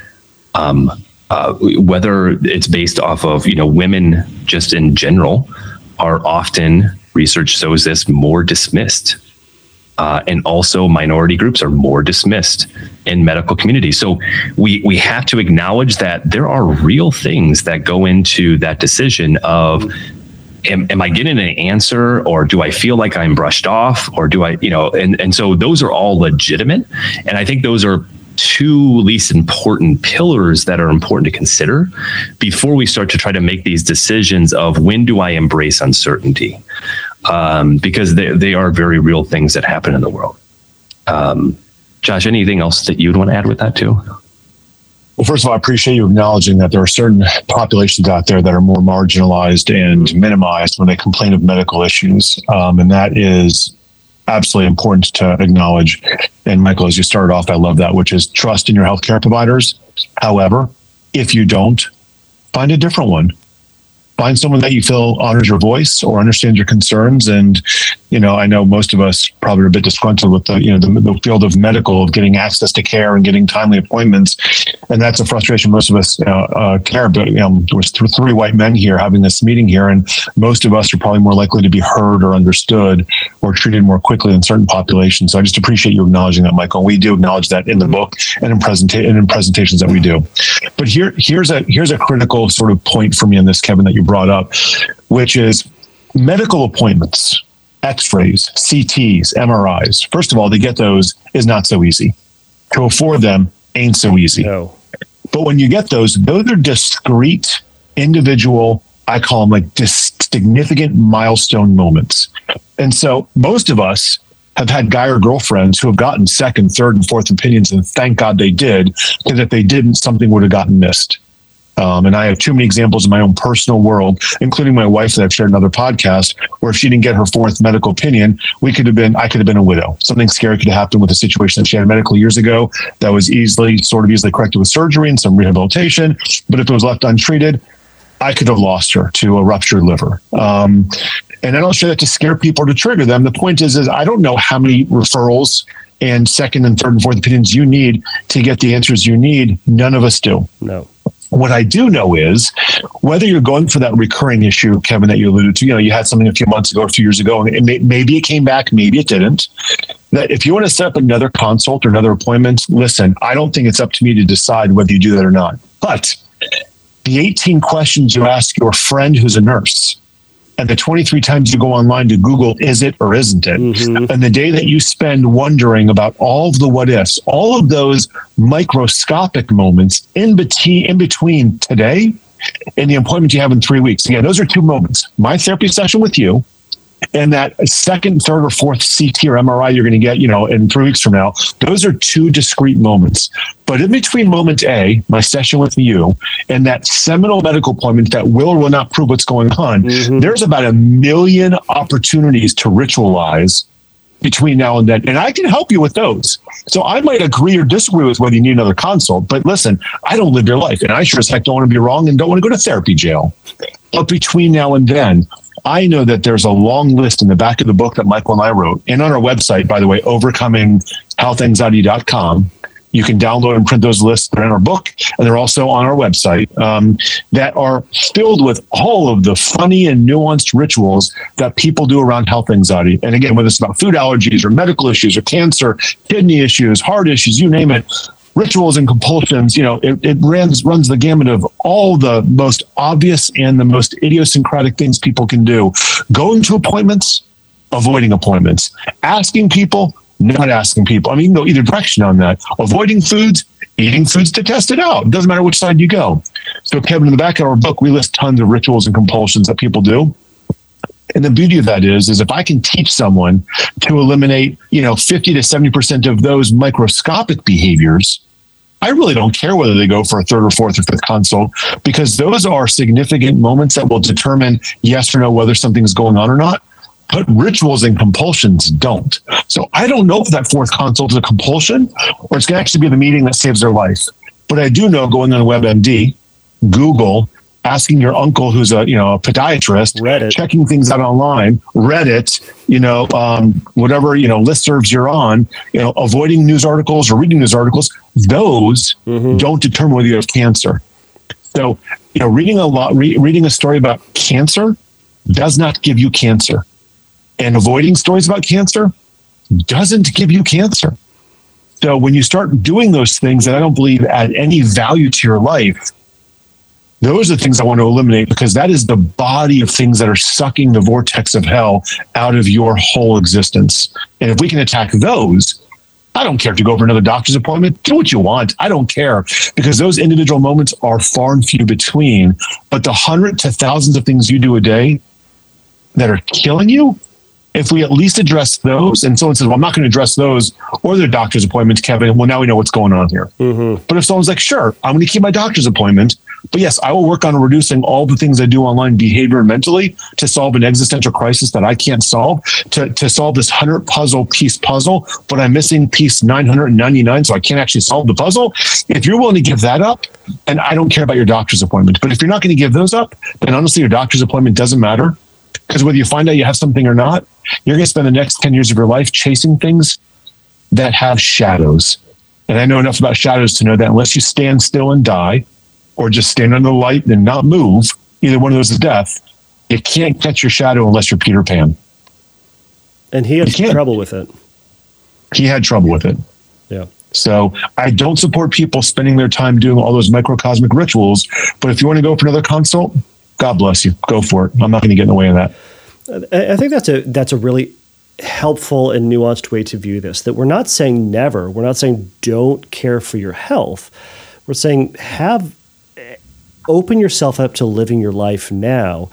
um, uh, whether it's based off of you know women just in general are often research shows this more dismissed. Uh, and also minority groups are more dismissed in medical community. So we we have to acknowledge that there are real things that go into that decision of am, am I getting an answer or do I feel like I'm brushed off or do I, you know, and, and so those are all legitimate. And I think those are two least important pillars that are important to consider before we start to try to make these decisions of when do I embrace uncertainty? Um, because they, they are very real things that happen in the world. Um, Josh, anything else that you'd want to add with that too? Well, first of all, I appreciate you acknowledging that there are certain populations out there that are more marginalized and minimized when they complain of medical issues. Um, and that is absolutely important to acknowledge. And Michael, as you started off, I love that, which is trust in your healthcare providers. However, if you don't, find a different one find someone that you feel honors your voice or understands your concerns. And, you know, I know most of us probably are a bit disgruntled with the, you know, the, the field of medical, of getting access to care and getting timely appointments. And that's a frustration most of us uh, care. But, you know, there's th- three white men here having this meeting here, and most of us are probably more likely to be heard or understood or treated more quickly in certain populations. So I just appreciate you acknowledging that, Michael. We do acknowledge that in the book and in presenta- and in presentations that we do. But here, here's a here's a critical sort of point for me in this, Kevin, that you brought up, which is medical appointments, x rays, CTs, MRIs. First of all, to get those is not so easy. To afford them ain't so easy. No. But when you get those, those are discrete, individual, I call them like dis- significant milestone moments. And so most of us have had guy or girlfriends who have gotten second, third, and fourth opinions, and thank God they did, because if they didn't, something would have gotten missed. Um, and I have too many examples in my own personal world, including my wife that I've shared another podcast, where if she didn't get her fourth medical opinion, we could have been, I could have been a widow. Something scary could have happened with a situation that she had medical years ago that was easily, sort of easily corrected with surgery and some rehabilitation. But if it was left untreated, I could have lost her to a ruptured liver. Um, and I don't share that to scare people or to trigger them. The point is, is I don't know how many referrals and second and third and fourth opinions you need to get the answers you need. None of us do. No. What I do know is whether you're going for that recurring issue, Kevin, that you alluded to, you know, you had something a few months ago, a few years ago, and it may, maybe it came back, maybe it didn't. That if you want to set up another consult or another appointment, listen, I don't think it's up to me to decide whether you do that or not. But the 18 questions you ask your friend who's a nurse, and the 23 times you go online to Google, is it or isn't it? Mm-hmm. And the day that you spend wondering about all of the what ifs, all of those microscopic moments in between, in between today and the appointment you have in three weeks. Again, those are two moments. My therapy session with you and that second, third, or fourth CT or MRI you're going to get, you know, in three weeks from now, those are two discrete moments. But in between moment A, my session with you, and that seminal medical appointment that will or will not prove what's going on, mm-hmm. there's about a million opportunities to ritualize between now and then. And I can help you with those. So I might agree or disagree with whether you need another consult. But listen, I don't live your life. And I sure as heck don't want to be wrong and don't want to go to therapy jail. But between now and then, I know that there's a long list in the back of the book that Michael and I wrote, and on our website, by the way, overcominghealthanxiety.com. You can download and print those lists. They're in our book, and they're also on our website um, that are filled with all of the funny and nuanced rituals that people do around health anxiety. And again, whether it's about food allergies or medical issues or cancer, kidney issues, heart issues, you name it, rituals and compulsions, you know, it, it runs runs the gamut of all the most obvious and the most idiosyncratic things people can do. Going to appointments, avoiding appointments, asking people, not asking people. I mean, go either direction on that. Avoiding foods, eating foods to test it out. It doesn't matter which side you go. So, Kevin, in the back of our book, we list tons of rituals and compulsions that people do. And the beauty of that is, is if I can teach someone to eliminate, you know, 50 to 70% of those microscopic behaviors, I really don't care whether they go for a third or fourth or fifth consult because those are significant moments that will determine yes or no whether something's going on or not. But rituals and compulsions don't. So I don't know if that fourth consult is a compulsion or it's going to actually be the meeting that saves their life. But I do know going on WebMD, Google, asking your uncle who's a you know a podiatrist, Reddit. checking things out online, Reddit, you know, um, whatever you know listservs you're on, you know, avoiding news articles or reading news articles. Those mm-hmm. don't determine whether you have cancer. So you know, reading a lot, re- reading a story about cancer does not give you cancer, and avoiding stories about cancer doesn't give you cancer. So when you start doing those things that I don't believe add any value to your life, those are the things I want to eliminate because that is the body of things that are sucking the vortex of hell out of your whole existence. And if we can attack those, I don't care if you go for another doctor's appointment. Do what you want. I don't care because those individual moments are far and few between. But the hundred to thousands of things you do a day that are killing you, if we at least address those, and someone says, "Well, I'm not going to address those or their doctor's appointments," Kevin. Well, now we know what's going on here. Mm-hmm. But if someone's like, "Sure, I'm going to keep my doctor's appointment," but yes, I will work on reducing all the things I do online, behavior and mentally, to solve an existential crisis that I can't solve, to to solve this hundred puzzle piece puzzle, but I'm missing piece 999, so I can't actually solve the puzzle. If you're willing to give that up, and I don't care about your doctor's appointment, but if you're not going to give those up, then honestly, your doctor's appointment doesn't matter because whether you find out you have something or not, you're going to spend the next 10 years of your life chasing things that have shadows. And I know enough about shadows to know that unless you stand still and die, or just stand under the light and not move, either one of those is death, you can't catch your shadow unless you're Peter Pan. And he had trouble with it. He had trouble with it. Yeah. So I don't support people spending their time doing all those microcosmic rituals. But if you want to go for another consult, God bless you. Go for it. I'm not going to get in the way of that. I think that's a that's a really helpful and nuanced way to view this. That we're not saying never. We're not saying don't care for your health. We're saying have open yourself up to living your life now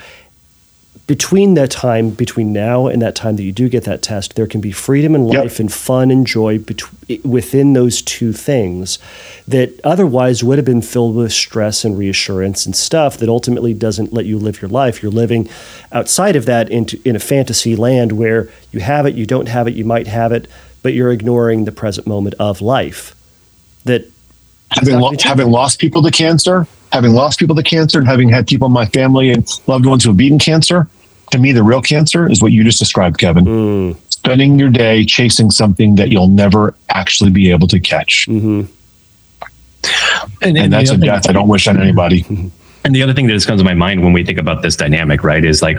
between that time, between now and that time that you do get that test, there can be freedom in life yep. and fun and joy bet- within those two things that otherwise would have been filled with stress and reassurance and stuff that ultimately doesn't let you live your life. You're living outside of that into in a fantasy land where you have it, you don't have it, you might have it, but you're ignoring the present moment of life. That having lo- having lost people to cancer, having lost people to cancer and having had people in my family and loved ones who have beaten cancer, to me, the real cancer is what you just described, Kevin. Mm. Spending your day chasing something that you'll never actually be able to catch. Mm-hmm. and, and that's a death I don't wish on anybody. And the other thing that just comes to my mind when we think about this dynamic, right, is like,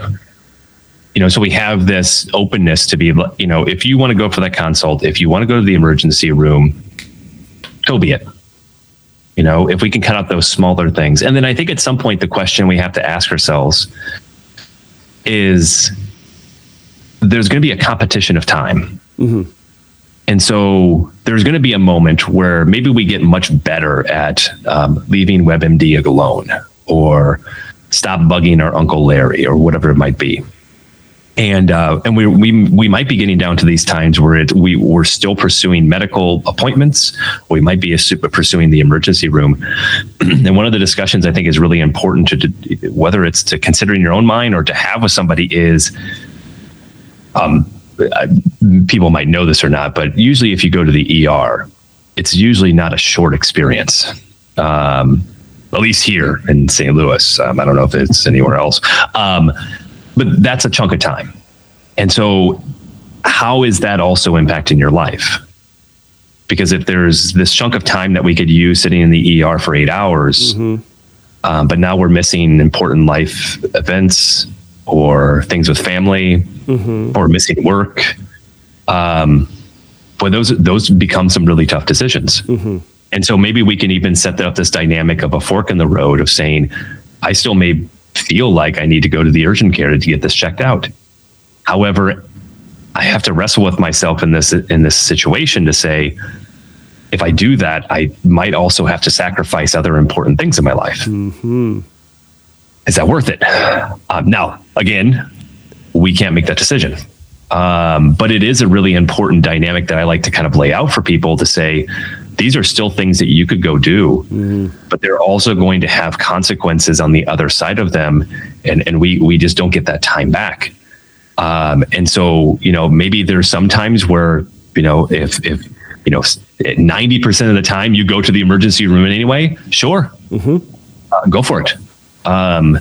you know, so we have this openness to be, you know, if you want to go for that consult, if you want to go to the emergency room, so be it. You know, if we can cut out those smaller things. And then I think at some point, the question we have to ask ourselves is there's going to be a competition of time. Mm-hmm. And so there's going to be a moment where maybe we get much better at um, leaving WebMD alone or stop bugging our Uncle Larry or whatever it might be. And uh, and we, we we might be getting down to these times where it, we we're still pursuing medical appointments. We might be pursuing the emergency room. and one of the discussions I think is really important to, to whether it's to consider in your own mind or to have with somebody is um, people might know this or not, but usually if you go to the ER, it's usually not a short experience. Um, at least here in St. Louis. Um, I don't know if it's anywhere else, um, but that's a chunk of time. And so, how is that also impacting your life? Because if there's this chunk of time that we could use sitting in the ER for eight hours, mm-hmm. um, but now we're missing important life events or things with family mm-hmm. or missing work. Um, boy, those those become some really tough decisions. Mm-hmm. And so maybe we can even set up this dynamic of a fork in the road of saying, I still may feel like I need to go to the urgent care to get this checked out. However, I have to wrestle with myself in this in this situation to say, if I do that, I might also have to sacrifice other important things in my life. Mm-hmm. Is that worth it? Um, now, again, we can't make that decision. Um, but it is a really important dynamic that I like to kind of lay out for people to say, these are still things that you could go do, mm. but they're also going to have consequences on the other side of them. And, and we, we just don't get that time back. Um, and so, you know, maybe there's some times where, you know, if, if, you know, 90% of the time you go to the emergency room anyway, sure, mm-hmm. uh, go for it. Um,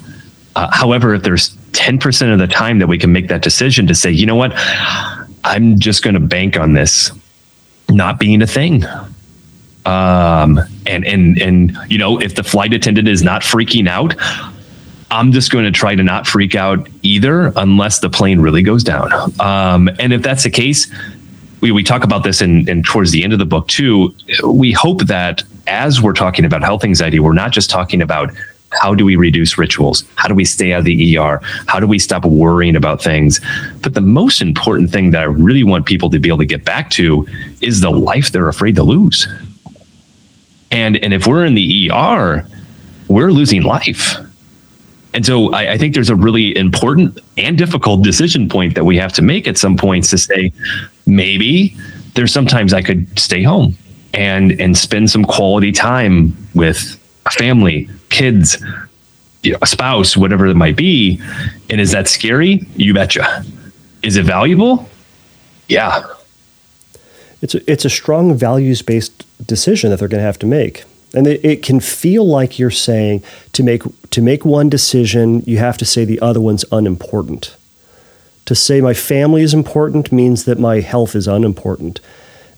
uh, however, if there's 10% of the time that we can make that decision to say, you know what, I'm just going to bank on this not being a thing. Um, and, and, and, you know, if the flight attendant is not freaking out, I'm just going to try to not freak out either unless the plane really goes down. Um, and if that's the case, we, we talk about this in, in towards the end of the book too. We hope that as we're talking about health anxiety, we're not just talking about how do we reduce rituals? How do we stay out of the ER? How do we stop worrying about things? But the most important thing that I really want people to be able to get back to is the life they're afraid to lose. And and if we're in the ER, we're losing life. And so I, I, think there's a really important and difficult decision point that we have to make at some points to say, maybe there's sometimes I could stay home and and spend some quality time with a family, kids, you know, a spouse, whatever it might be. And is that scary? You betcha. Is it valuable? Yeah. It's a, it's a strong values based decision that they're going to have to make. And it, it, can feel like you're saying to make to make one decision, you have to say the other one's unimportant. To say my family is important means that my health is unimportant.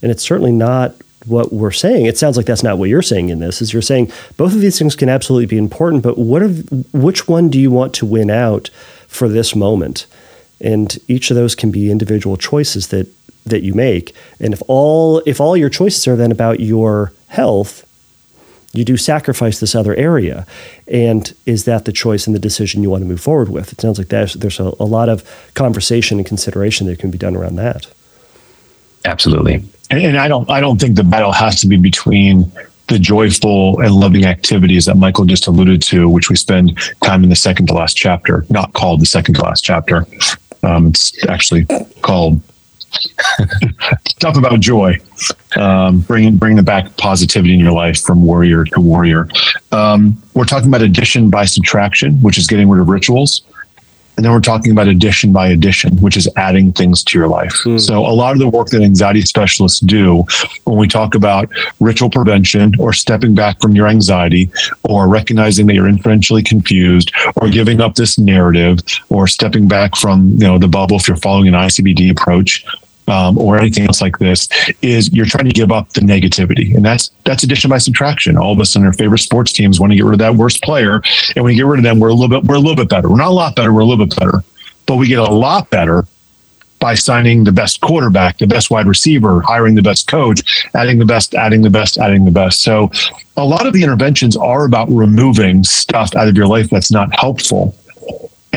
And it's certainly not what we're saying. It sounds like that's not what you're saying in this. Is you're saying both of these things can absolutely be important, but what are, which one do you want to win out for this moment? And each of those can be individual choices that that you make. And if all if all your choices are then about your health, you do sacrifice this other area. And is that the choice and the decision you want to move forward with? It sounds like there's, there's a, a lot of conversation and consideration that can be done around that. Absolutely. And, and I don't I don't think the battle has to be between the joyful and loving activities that Michael just alluded to, which we spend time in the second to last chapter, not called the second to last chapter. Um, it's actually called stuff about joy. Um, bringing bringing back positivity in your life from warrior to warrior. Um, we're talking about addition by subtraction, which is getting rid of rituals. And then we're talking about addition by addition, which is adding things to your life. Mm. So a lot of the work that anxiety specialists do when we talk about ritual prevention or stepping back from your anxiety or recognizing that you're inferentially confused or giving up this narrative or stepping back from, you know, the bubble if you're following an ICBT approach, um, or anything else like this is you're trying to give up the negativity. And that's that's addition by subtraction. All of us on our favorite sports teams want to get rid of that worst player. And when you get rid of them we're a little bit we're a little bit better. We're not a lot better we're a little bit better. But we get a lot better by signing the best quarterback, the best wide receiver, hiring the best coach, adding the best, adding the best, adding the best. So a lot of the interventions are about removing stuff out of your life that's not helpful.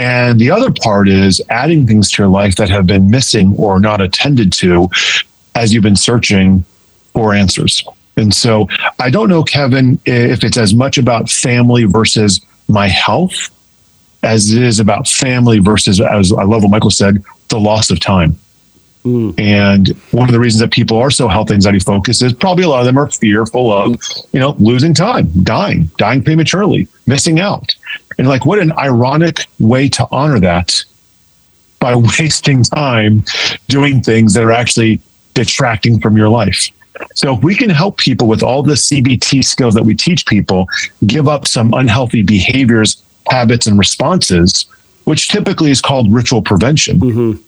And the other part is adding things to your life that have been missing or not attended to as you've been searching for answers. And so I don't know, Kevin, if it's as much about family versus my health as it is about family versus, as I love what Michael said, the loss of time. And one of the reasons that people are so health anxiety focused is probably a lot of them are fearful of, you know, losing time, dying, dying prematurely, missing out. And like, what an ironic way to honor that by wasting time doing things that are actually detracting from your life. So if we can help people with all the CBT skills that we teach people, give up some unhealthy behaviors, habits, and responses, which typically is called ritual prevention. Mm-hmm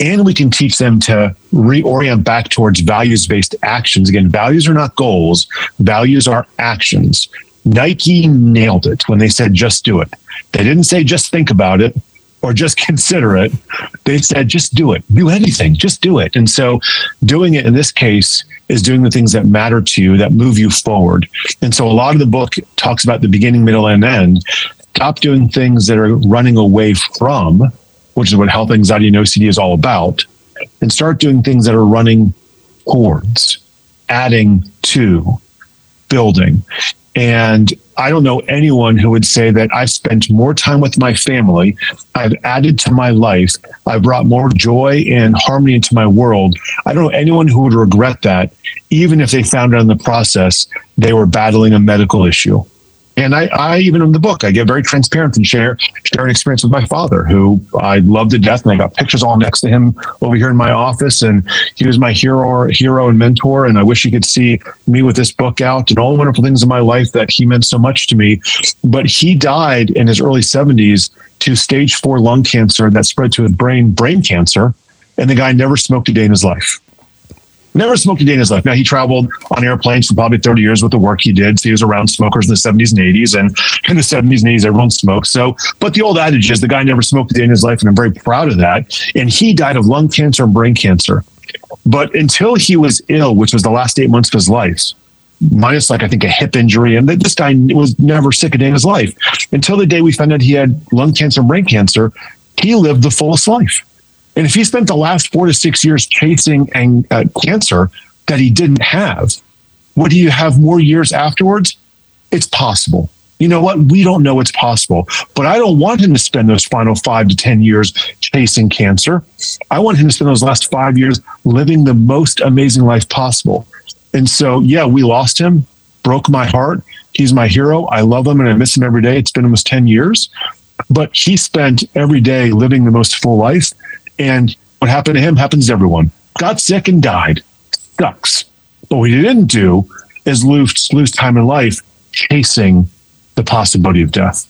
and we can teach them to reorient back towards values based actions. Again, values are not goals, values are actions. Nike nailed it when they said just do it. They didn't say just think about it or just consider it. They said just do it. Do anything, just do it. And so doing it in this case is doing the things that matter to you, that move you forward. And so a lot of the book talks about the beginning, middle, and end. Stop doing things that are running away from which is what health anxiety and OCD is all about, and start doing things that are running towards, adding to, building. And I don't know anyone who would say that I've spent more time with my family, I've added to my life, I've brought more joy and harmony into my world. I don't know anyone who would regret that, even if they found out in the process they were battling a medical issue. And I, I even in the book, I get very transparent and share share an experience with my father, who I loved to death, and I got pictures all next to him over here in my office, and he was my hero, hero and mentor. And I wish you could see me with this book out and all the wonderful things in my life that he meant so much to me. But he died in his early seventies to stage four lung cancer that spread to his brain, brain cancer, and the guy never smoked a day in his life. Never smoked a day in his life. Now he traveled on airplanes for probably 30 years with the work he did. So he was around smokers in the 70s and 80s. And in the 70s and 80s, everyone smoked. So, but the old adage is the guy never smoked a day in his life. And I'm very proud of that. And he died of lung cancer and brain cancer. But until he was ill, which was the last eight months of his life, minus like I think a hip injury, and this guy was never sick a day in his life until the day we found out he had lung cancer and brain cancer. He lived the fullest life. And if he spent the last four to six years chasing and, uh, cancer that he didn't have, would he have more years afterwards? It's possible. You know what? We don't know it's possible, but I don't want him to spend those final five to 10 years chasing cancer. I want him to spend those last five years living the most amazing life possible. And so, yeah, we lost him, broke my heart. He's my hero. I love him and I miss him every day. It's been almost 10 years, but he spent every day living the most full life. And what happened to him happens to everyone. Got sick and died. Sucks. But what he didn't do is lose, lose time in life chasing the possibility of death.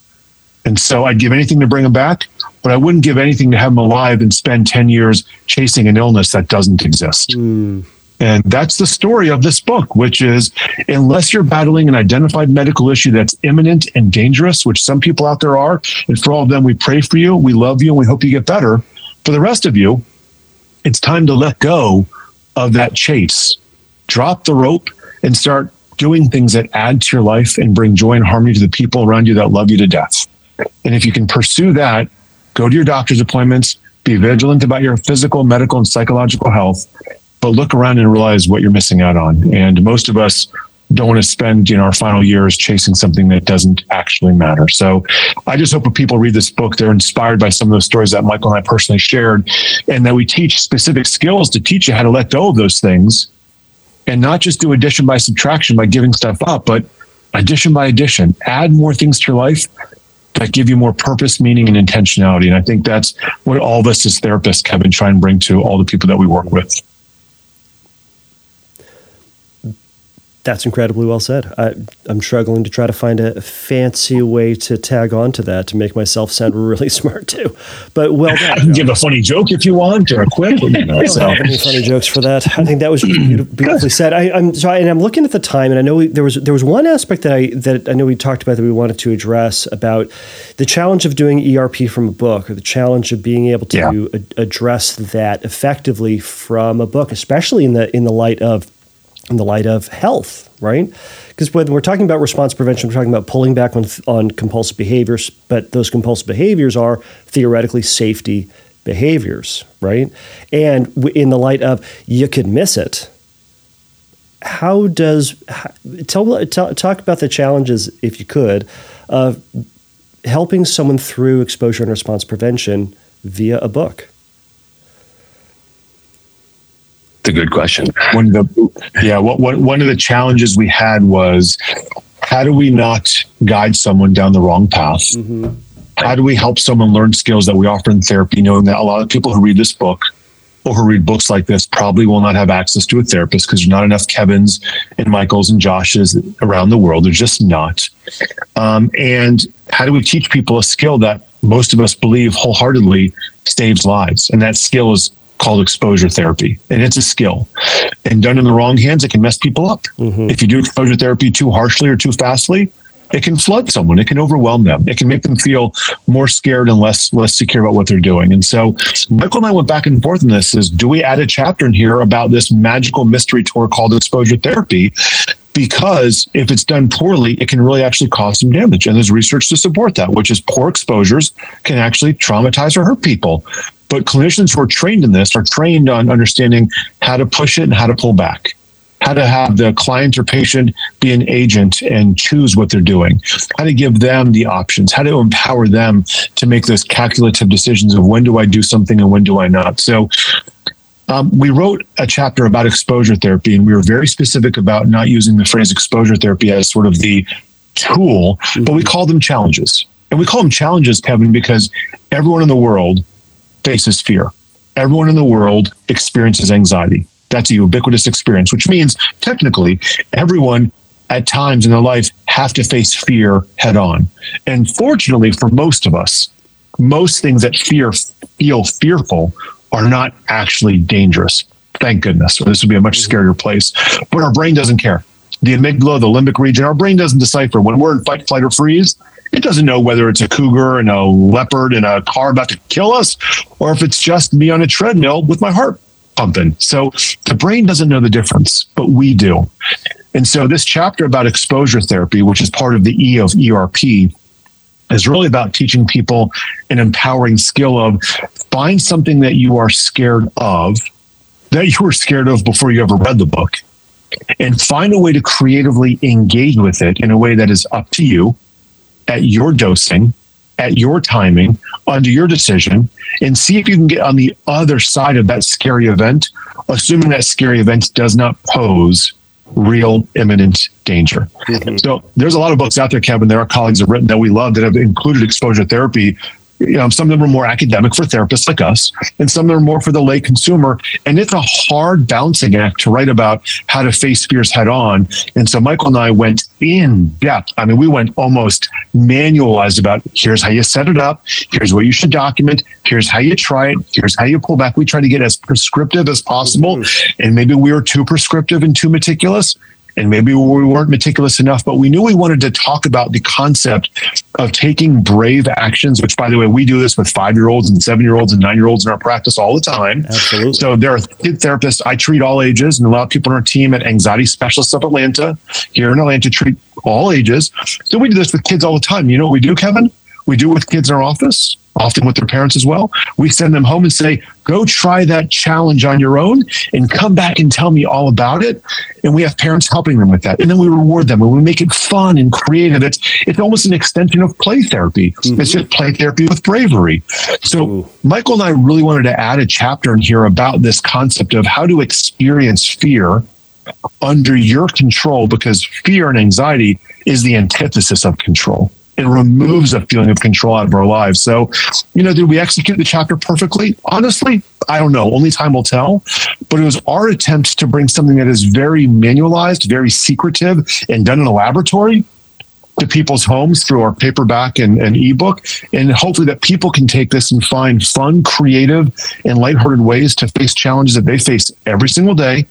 And so I'd give anything to bring him back, but I wouldn't give anything to have him alive and spend 10 years chasing an illness that doesn't exist. Mm. And that's the story of this book, which is unless you're battling an identified medical issue that's imminent and dangerous, which some people out there are, and for all of them, we pray for you, we love you, and we hope you get better. For the rest of you, it's time to let go of that chase. Drop the rope and start doing things that add to your life and bring joy and harmony to the people around you that love you to death. And if you can pursue that, go to your doctor's appointments, be vigilant about your physical, medical, and psychological health, but look around and realize what you're missing out on. And most of us don't want to spend you know our final years chasing something that doesn't actually matter. So I just hope when people read this book, they're inspired by some of those stories that Michael and I personally shared, and that we teach specific skills to teach you how to let go of those things and not just do addition by subtraction by giving stuff up, but addition by addition, add more things to your life that give you more purpose, meaning, and intentionality. And I think that's what all of us as therapists, Kevin, try and bring to all the people that we work with. That's incredibly well said. I, am struggling to try to find a fancy way to tag on to that to make myself sound really smart too. But well done. I can give a funny joke if you want or a quick. You know, I don't so. have any funny jokes for that. I think that was beautifully said. I, am sorry, and I'm looking at the time, and I know we, there was there was one aspect that I that I know we talked about that we wanted to address about the challenge of doing ERP from a book, or the challenge of being able to yeah. a, address that effectively from a book, especially in the in the light of in the light of health, right? Because when we're talking about response prevention, we're talking about pulling back on, on compulsive behaviors, but those compulsive behaviors are theoretically safety behaviors, right? And in the light of you could miss it, how does tell, tell talk about the challenges, if you could, of helping someone through exposure and response prevention via a book? A good question. One of the yeah, what, what one of the challenges we had was how do we not guide someone down the wrong path? Mm-hmm. How do we help someone learn skills that we offer in therapy, knowing that a lot of people who read this book or who read books like this probably will not have access to a therapist because there's not enough Kevins and Michaels and Joshes around the world. There's just not. Um, and how do we teach people a skill that most of us believe wholeheartedly saves lives? And that skill is called exposure therapy. And it's a skill. And done in the wrong hands, it can mess people up. Mm-hmm. If you do exposure therapy too harshly or too fastly, it can flood someone. It can overwhelm them. It can make them feel more scared and less less secure about what they're doing. And so Michael and I went back and forth on this is do we add a chapter in here about this magical mystery tour called exposure therapy? Because if it's done poorly, it can really actually cause some damage. And there's research to support that, which is poor exposures can actually traumatize or hurt people. But clinicians who are trained in this are trained on understanding how to push it and how to pull back, how to have the client or patient be an agent and choose what they're doing, how to give them the options, how to empower them to make those calculative decisions of when do I do something and when do I not. So um, we wrote a chapter about exposure therapy, and we were very specific about not using the phrase exposure therapy as sort of the tool, mm-hmm. but we call them challenges. And we call them challenges, Kevin, because everyone in the world faces fear. Everyone in the world experiences anxiety. That's a ubiquitous experience, which means technically everyone at times in their life have to face fear head on. And fortunately for most of us, most things that fear feel fearful are not actually dangerous. Thank goodness. So this would be a much mm-hmm. scarier place. But our brain doesn't care. The amygdala, the limbic region, our brain doesn't decipher when we're in fight, flight, or freeze. It doesn't know whether it's a cougar and a leopard and a car about to kill us, or if it's just me on a treadmill with my heart pumping. So the brain doesn't know the difference, but we do. And so this chapter about exposure therapy, which is part of the E of ERP, is really about teaching people an empowering skill of find something that you are scared of, that you were scared of before you ever read the book, and find a way to creatively engage with it in a way that is up to you at your dosing, at your timing, under your decision, and see if you can get on the other side of that scary event, assuming that scary event does not pose real imminent danger. Mm-hmm. So there's a lot of books out there, Kevin, that our colleagues have written that we love that have included exposure therapy you know, some of them are more academic for therapists like us, and some of them are more for the lay consumer. And it's a hard balancing act to write about how to face fears head on. And so Michael and I went in depth. I mean, we went almost manualized about here's how you set it up, here's what you should document, here's how you try it, here's how you pull back. We try to get as prescriptive as possible. Mm-hmm. And maybe we were too prescriptive and too meticulous and maybe we weren't meticulous enough, but we knew we wanted to talk about the concept of taking brave actions, which, by the way, we do this with five year olds and seven year olds and nine year olds in our practice all the time. Absolutely. So there are kid therapists. I treat all ages, and a lot of people on our team at Anxiety Specialists of Atlanta, here in Atlanta, treat all ages. So we do this with kids all the time. You know what we do, Kevin? We do it with kids in our office often with their parents as well. We send them home and say, go try that challenge on your own and come back and tell me all about it. And we have parents helping them with that. And then we reward them and we make it fun and creative. It's, it's almost an extension of play therapy. Mm-hmm. It's just play therapy with bravery. So Ooh. Michael and I really wanted to add a chapter in here about this concept of how to experience fear under your control because fear and anxiety is the antithesis of control and removes a feeling of control out of our lives. So, you know, did we execute the chapter perfectly? Honestly, I don't know. Only time will tell. But it was our attempt to bring something that is very manualized, very secretive, and done in a laboratory to people's homes through our paperback and, and ebook. And hopefully that people can take this and find fun, creative, and lighthearted ways to face challenges that they face every single day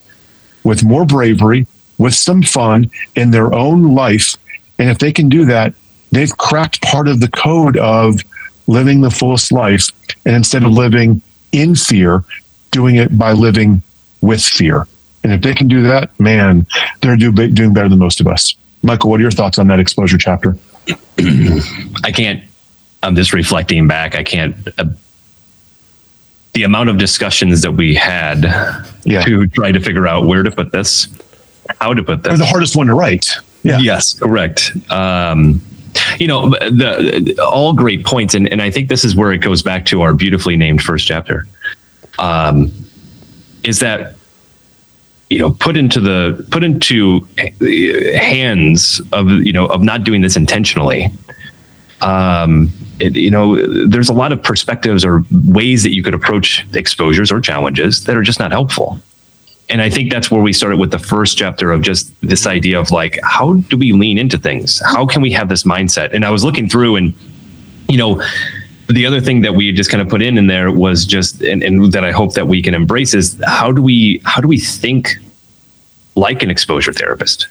with more bravery, with some fun in their own life. And if they can do that, they've cracked part of the code of living the fullest life. And instead of living in fear, doing it by living with fear. And if they can do that, man, they're do, doing better than most of us. Michael, what are your thoughts on that exposure chapter? I can't, I'm just reflecting back. I can't, uh, the amount of discussions that we had yeah. to try to figure out where to put this, how to put this. Or the hardest one to write. Yeah. Yes, correct. Um, you know, the, the, all great points, and and I think this is where it goes back to our beautifully named first chapter. Um, is that you know put into the put into hands of you know of not doing this intentionally um it, you know there's a lot of perspectives or ways that you could approach exposures or challenges that are just not helpful and i think that's where we started with the first chapter of just this idea of like how do we lean into things how can we have this mindset and i was looking through and you know the other thing that we just kind of put in in there was just and, and that I hope that we can embrace is how do we how do we think like an exposure therapist?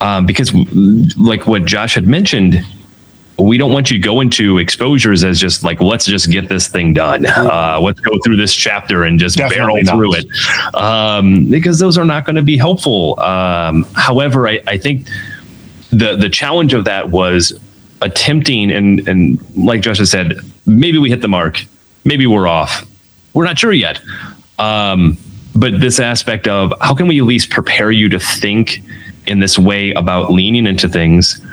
Um, because like what Josh had mentioned, we don't want you to go into exposures as just like let's just get this thing done. Uh, let's go through this chapter and just Definitely barrel not. through it, um, because those are not going to be helpful. Um, however, I, I think the the challenge of that was attempting and and like Josh has said, maybe we hit the mark, maybe we're off. We're not sure yet. Um, but this aspect of how can we at least prepare you to think in this way about leaning into things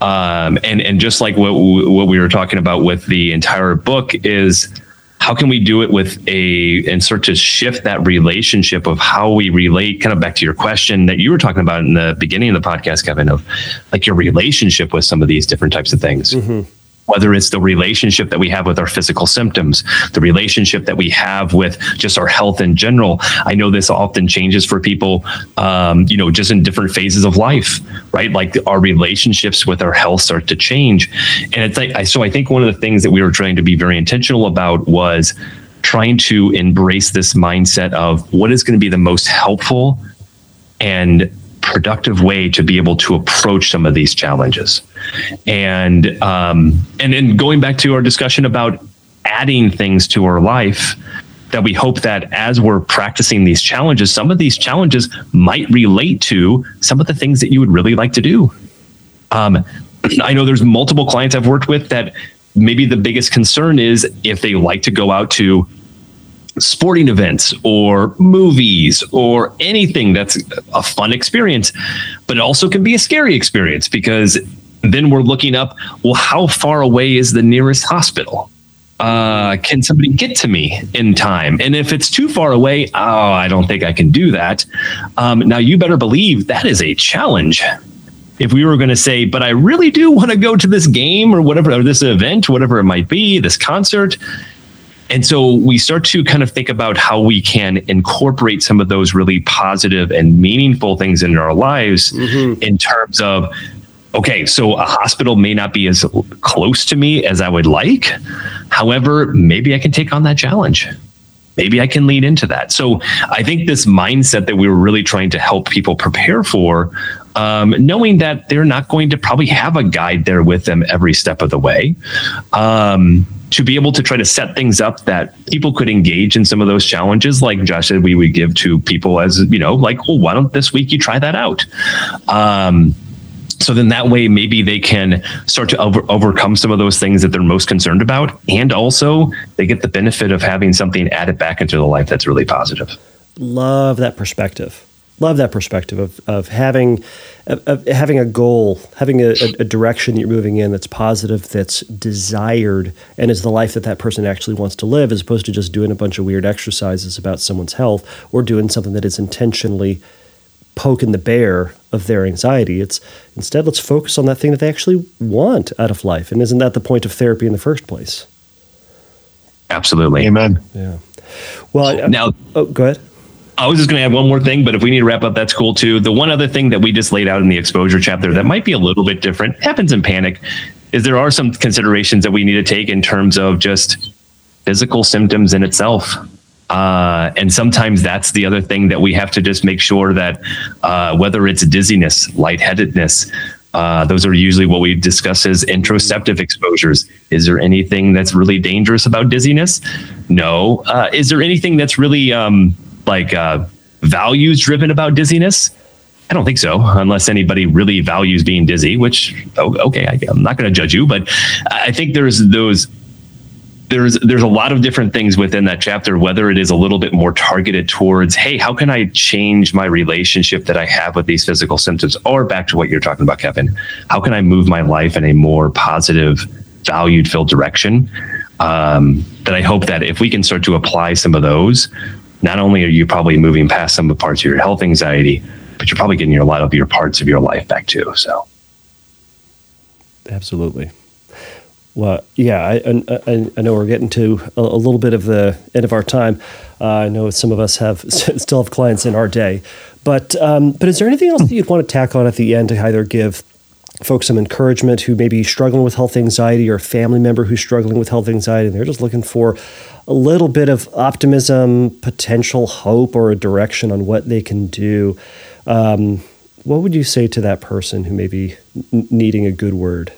um, and and just like what what we were talking about with the entire book is how can we do it with a and start to shift that relationship of how we relate kind of back to your question that you were talking about in the beginning of the podcast kevin of like your relationship with some of these different types of things. Mm-hmm whether it's the relationship that we have with our physical symptoms, the relationship that we have with just our health in general. I know this often changes for people, um, you know, just in different phases of life, right? Like our relationships with our health start to change. And it's like, so I think one of the things that we were trying to be very intentional about was trying to embrace this mindset of what is going to be the most helpful and productive way to be able to approach some of these challenges. And um, and then going back to our discussion about adding things to our life that we hope that as we're practicing these challenges, some of these challenges might relate to some of the things that you would really like to do. Um, I know there's multiple clients I've worked with that maybe the biggest concern is if they like to go out to sporting events or movies or anything that's a fun experience, but it also can be a scary experience because then we're looking up, well, how far away is the nearest hospital? Uh, can somebody get to me in time? And if it's too far away, oh, I don't think I can do that. Um, now, you better believe that is a challenge. If we were going to say, but I really do want to go to this game or whatever, or this event, whatever it might be, this concert, and so we start to kind of think about how we can incorporate some of those really positive and meaningful things in our lives mm-hmm. in terms of okay, so a hospital may not be as close to me as I would like. However, maybe I can take on that challenge. Maybe I can lean into that. So I think this mindset that we were really trying to help people prepare for, um, knowing that they're not going to probably have a guide there with them every step of the way. Um, to be able to try to set things up that people could engage in some of those challenges, like Josh said, we would give to people as, you know, like, well, why don't this week you try that out? Um, so then that way, maybe they can start to over, overcome some of those things that they're most concerned about. And also, they get the benefit of having something added back into the life that's really positive. Love that perspective love that perspective of, of having of, of having a goal, having a, a, direction that you're moving in that's positive, that's desired, and is the life that that person actually wants to live, as opposed to just doing a bunch of weird exercises about someone's health or doing something that is intentionally poking the bear of their anxiety. It's instead let's focus on that thing that they actually want out of life. And isn't that the point of therapy in the first place? Absolutely. Amen. Yeah. Well, now, oh, go ahead. I was just going to add one more thing, but if we need to wrap up, that's cool too. The one other thing that we just laid out in the exposure chapter that might be a little bit different happens in panic is there are some considerations that we need to take in terms of just physical symptoms in itself. Uh, and sometimes that's the other thing that we have to just make sure that uh, whether it's dizziness, lightheadedness, uh, those are usually what we discuss as interoceptive exposures. Is there anything that's really dangerous about dizziness? No. Uh, is there anything that's really um, like uh, values driven about dizziness? I don't think so, unless anybody really values being dizzy, which, oh, okay, I, I'm not going to judge you, but I think there's those there's there's a lot of different things within that chapter whether it is a little bit more targeted towards hey how can i change my relationship that i have with these physical symptoms or back to what you're talking about kevin how can i move my life in a more positive valued filled direction um, that i hope that if we can start to apply some of those not only are you probably moving past some of the parts of your health anxiety but you're probably getting a lot of your parts of your life back too so. Absolutely. Well, yeah, I, I, I, know we're getting to a, a, little bit of the end of our time. Uh, I know some of us have still have clients in our day, but um, but is there anything else that you'd want to tack on at the end to either give folks some encouragement who may be struggling with health anxiety or a family member who's struggling with health anxiety and they're just looking for a little bit of optimism, potential hope, or a direction on what they can do? Um, what would you say to that person who may be needing a good word?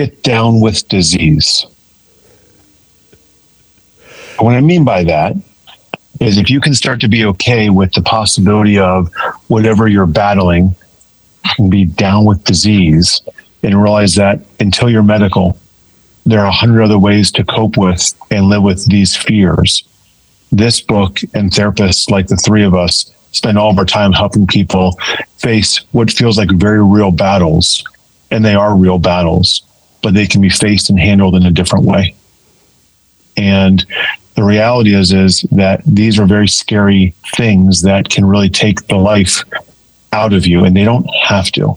get down with disease. What I mean by that is if you can start to be okay with the possibility of whatever you're battling and be down with disease and realize that until you're medical, there are a hundred other ways to cope with and live with these fears. This book and therapists like the three of us spend all of our time helping people face what feels like very real battles. And they are real battles but they can be faced and handled in a different way. And the reality is is that these are very scary things that can really take the life out of you and they don't have to.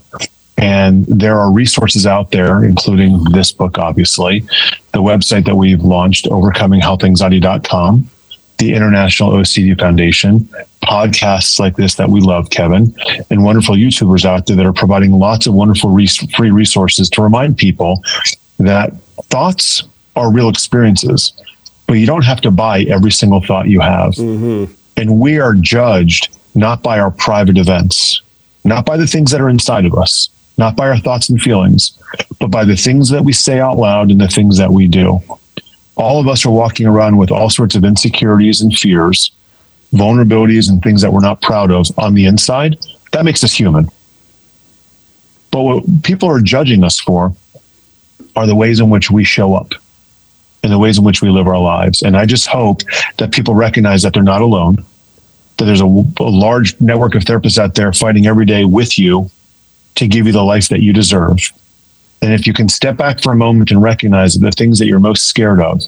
And there are resources out there, including this book, obviously, the website that we've launched, overcominghealthanxiety.com, the International OCD Foundation, podcasts like this that we love, Kevin, and wonderful YouTubers out there that are providing lots of wonderful res- free resources to remind people that thoughts are real experiences, but you don't have to buy every single thought you have. Mm-hmm. And we are judged not by our private events, not by the things that are inside of us, not by our thoughts and feelings, but by the things that we say out loud and the things that we do all of us are walking around with all sorts of insecurities and fears, vulnerabilities, and things that we're not proud of on the inside. That makes us human. But what people are judging us for are the ways in which we show up and the ways in which we live our lives. And I just hope that people recognize that they're not alone, that there's a, a large network of therapists out there fighting every day with you to give you the life that you deserve and if you can step back for a moment and recognize that the things that you're most scared of,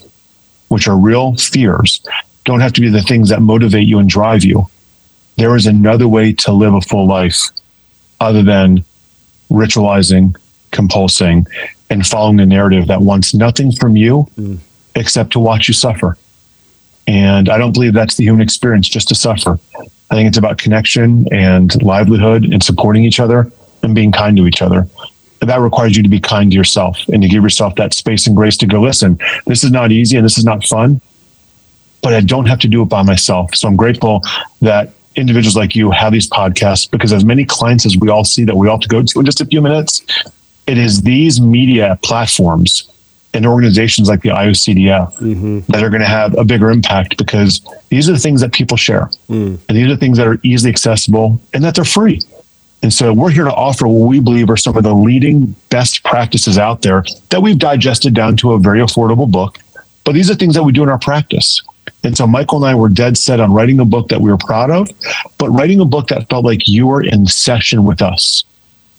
which are real fears, don't have to be the things that motivate you and drive you. There is another way to live a full life other than ritualizing, compulsing, and following a narrative that wants nothing from you mm. except to watch you suffer. And I don't believe that's the human experience, just to suffer. I think it's about connection and livelihood and supporting each other and being kind to each other that requires you to be kind to yourself and to give yourself that space and grace to go listen this is not easy and this is not fun but i don't have to do it by myself so i'm grateful that individuals like you have these podcasts because as many clients as we all see that we all have to go to in just a few minutes it is these media platforms and organizations like the IOCDF mm-hmm. that are going to have a bigger impact because these are the things that people share. Mm. And these are the things that are easily accessible and that they're free. And so we're here to offer what we believe are some of the leading best practices out there that we've digested down to a very affordable book. But these are things that we do in our practice. And so Michael and I were dead set on writing a book that we were proud of, but writing a book that felt like you were in session with us.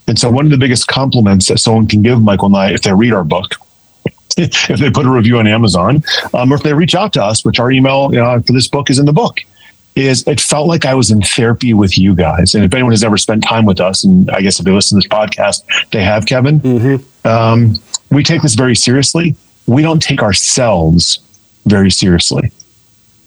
And so one of the biggest compliments that someone can give Michael and I if they read our book if they put a review on Amazon, um, or if they reach out to us, which our email for this book is in the book, is it felt like I was in therapy with you guys. And if anyone has ever spent time with us, and I guess if they listen to this podcast, they have, Kevin, mm-hmm. um, we take this very seriously. We don't take ourselves very seriously.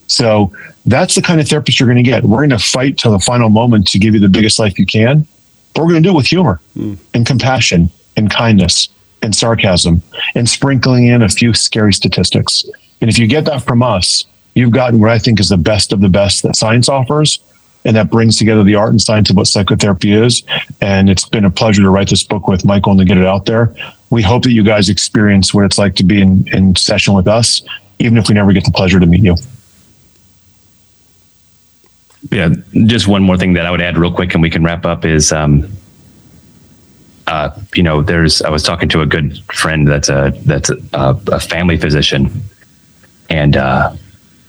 So that's the kind of therapist you're going to get. We're going to fight till the final moment to give you the biggest life you can, but we're going to do it with humor mm. and compassion and kindness and sarcasm and sprinkling in a few scary statistics. And if you get that from us, you've gotten what I think is the best of the best that science offers. And that brings together the art and science of what psychotherapy is. And it's been a pleasure to write this book with Michael and to get it out there. We hope that you guys experience what it's like to be in, in session with us, even if we never get the pleasure to meet you. Yeah, just one more thing that I would add real quick, and we can wrap up is, um, uh, you know, there's I was talking to a good friend that's a that's a, a family physician, and uh,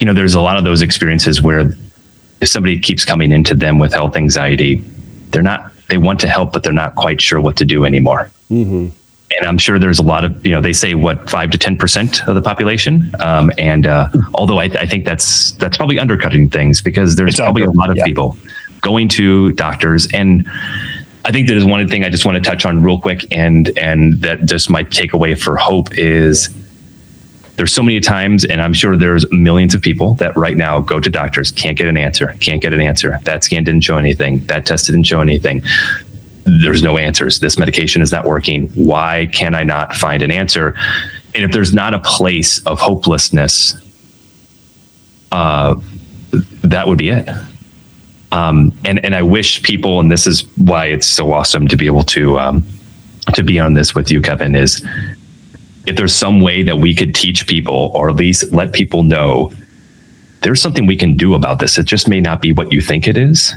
you know, there's a lot of those experiences where if somebody keeps coming into them with health anxiety, they're not, they want to help, but they're not quite sure what to do anymore. Mm-hmm. And I'm sure there's a lot of, you know, they say what five to ten percent of the population. Um, and uh, although I, I, think that's that's probably undercutting things because there's it's probably a lot of yeah. people going to doctors, and I think there is one thing I just want to touch on real quick, and and that just my takeaway for hope is there's so many times, and I'm sure there's millions of people that right now go to doctors, can't get an answer, can't get an answer. That scan didn't show anything, that test didn't show anything. There's no answers. This medication is not working. Why can I not find an answer? And if there's not a place of hopelessness, uh, that would be it. Um, and and I wish people, and this is why it's so awesome to be able to um, to be on this with you, Kevin. Is if there's some way that we could teach people or at least let people know there's something we can do about this, it just may not be what you think it is,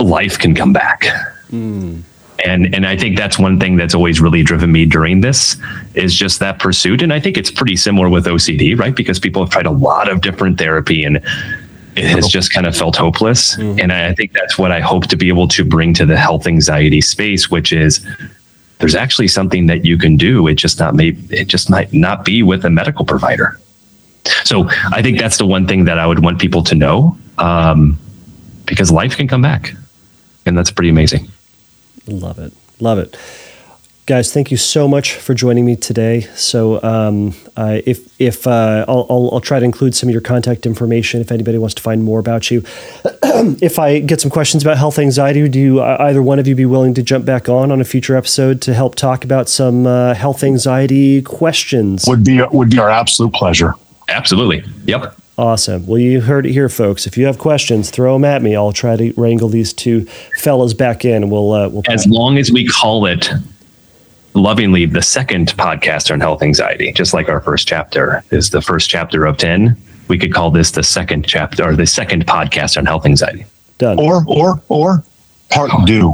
life can come back. Mm. And and I think that's one thing that's always really driven me during this is just that pursuit. And I think it's pretty similar with OCD, right? Because people have tried a lot of different therapy and it has just kind of felt hopeless. Mm-hmm. And I think that's what I hope to be able to bring to the health anxiety space, which is there's actually something that you can do. It just not may it just might not be with a medical provider. So I think that's the one thing that I would want people to know, um, because life can come back, and that's pretty amazing. Love it, love it guys thank you so much for joining me today so um, uh, if if uh, I'll, I'll, I'll, try to include some of your contact information if anybody wants to find more about you if i get some questions about health anxiety do you, uh, either one of you be willing to jump back on on a future episode to help talk about some uh, health anxiety questions would be would be our absolute pleasure absolutely yep Awesome. Well, you heard it here, folks. If you have questions, throw them at me. I'll try to wrangle these two fellas back in. We'll uh, we'll. As long as we call it lovingly the second podcast on health anxiety, just like our first chapter is the first chapter of 10. We could call this the second chapter or the second podcast on health anxiety. Done. Or, or, or part deux.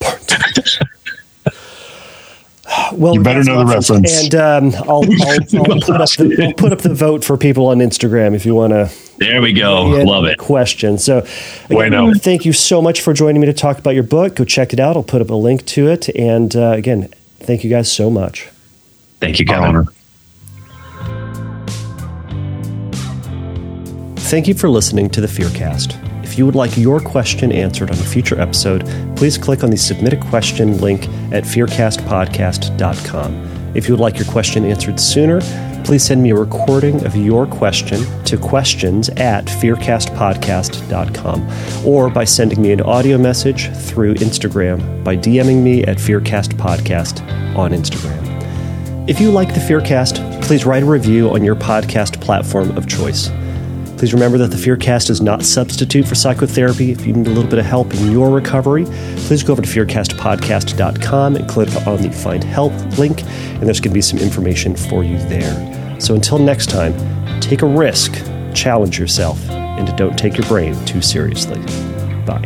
well, you better know the reference. And um, I'll, I'll, I'll, put up the, I'll put up the vote for people on Instagram if you want to. There we go. Love it. Question. So, again, thank you so much for joining me to talk about your book. Go check it out. I'll put up a link to it. And uh, again, Thank you guys so much. Thank you, Kevin. Thank you for listening to the Fearcast. If you would like your question answered on a future episode, please click on the Submit a Question link at fearcastpodcast.com. If you would like your question answered sooner, please send me a recording of your question to questions at fearcastpodcast.com or by sending me an audio message through Instagram by DMing me at fearcastpodcast on Instagram. If you like the Fearcast, please write a review on your podcast platform of choice. Please remember that the Fearcast is not substitute for psychotherapy. If you need a little bit of help in your recovery, please go over to fearcastpodcast.com and click on the Find Help link, and there's going to be some information for you there. So until next time, take a risk, challenge yourself, and don't take your brain too seriously. Bye.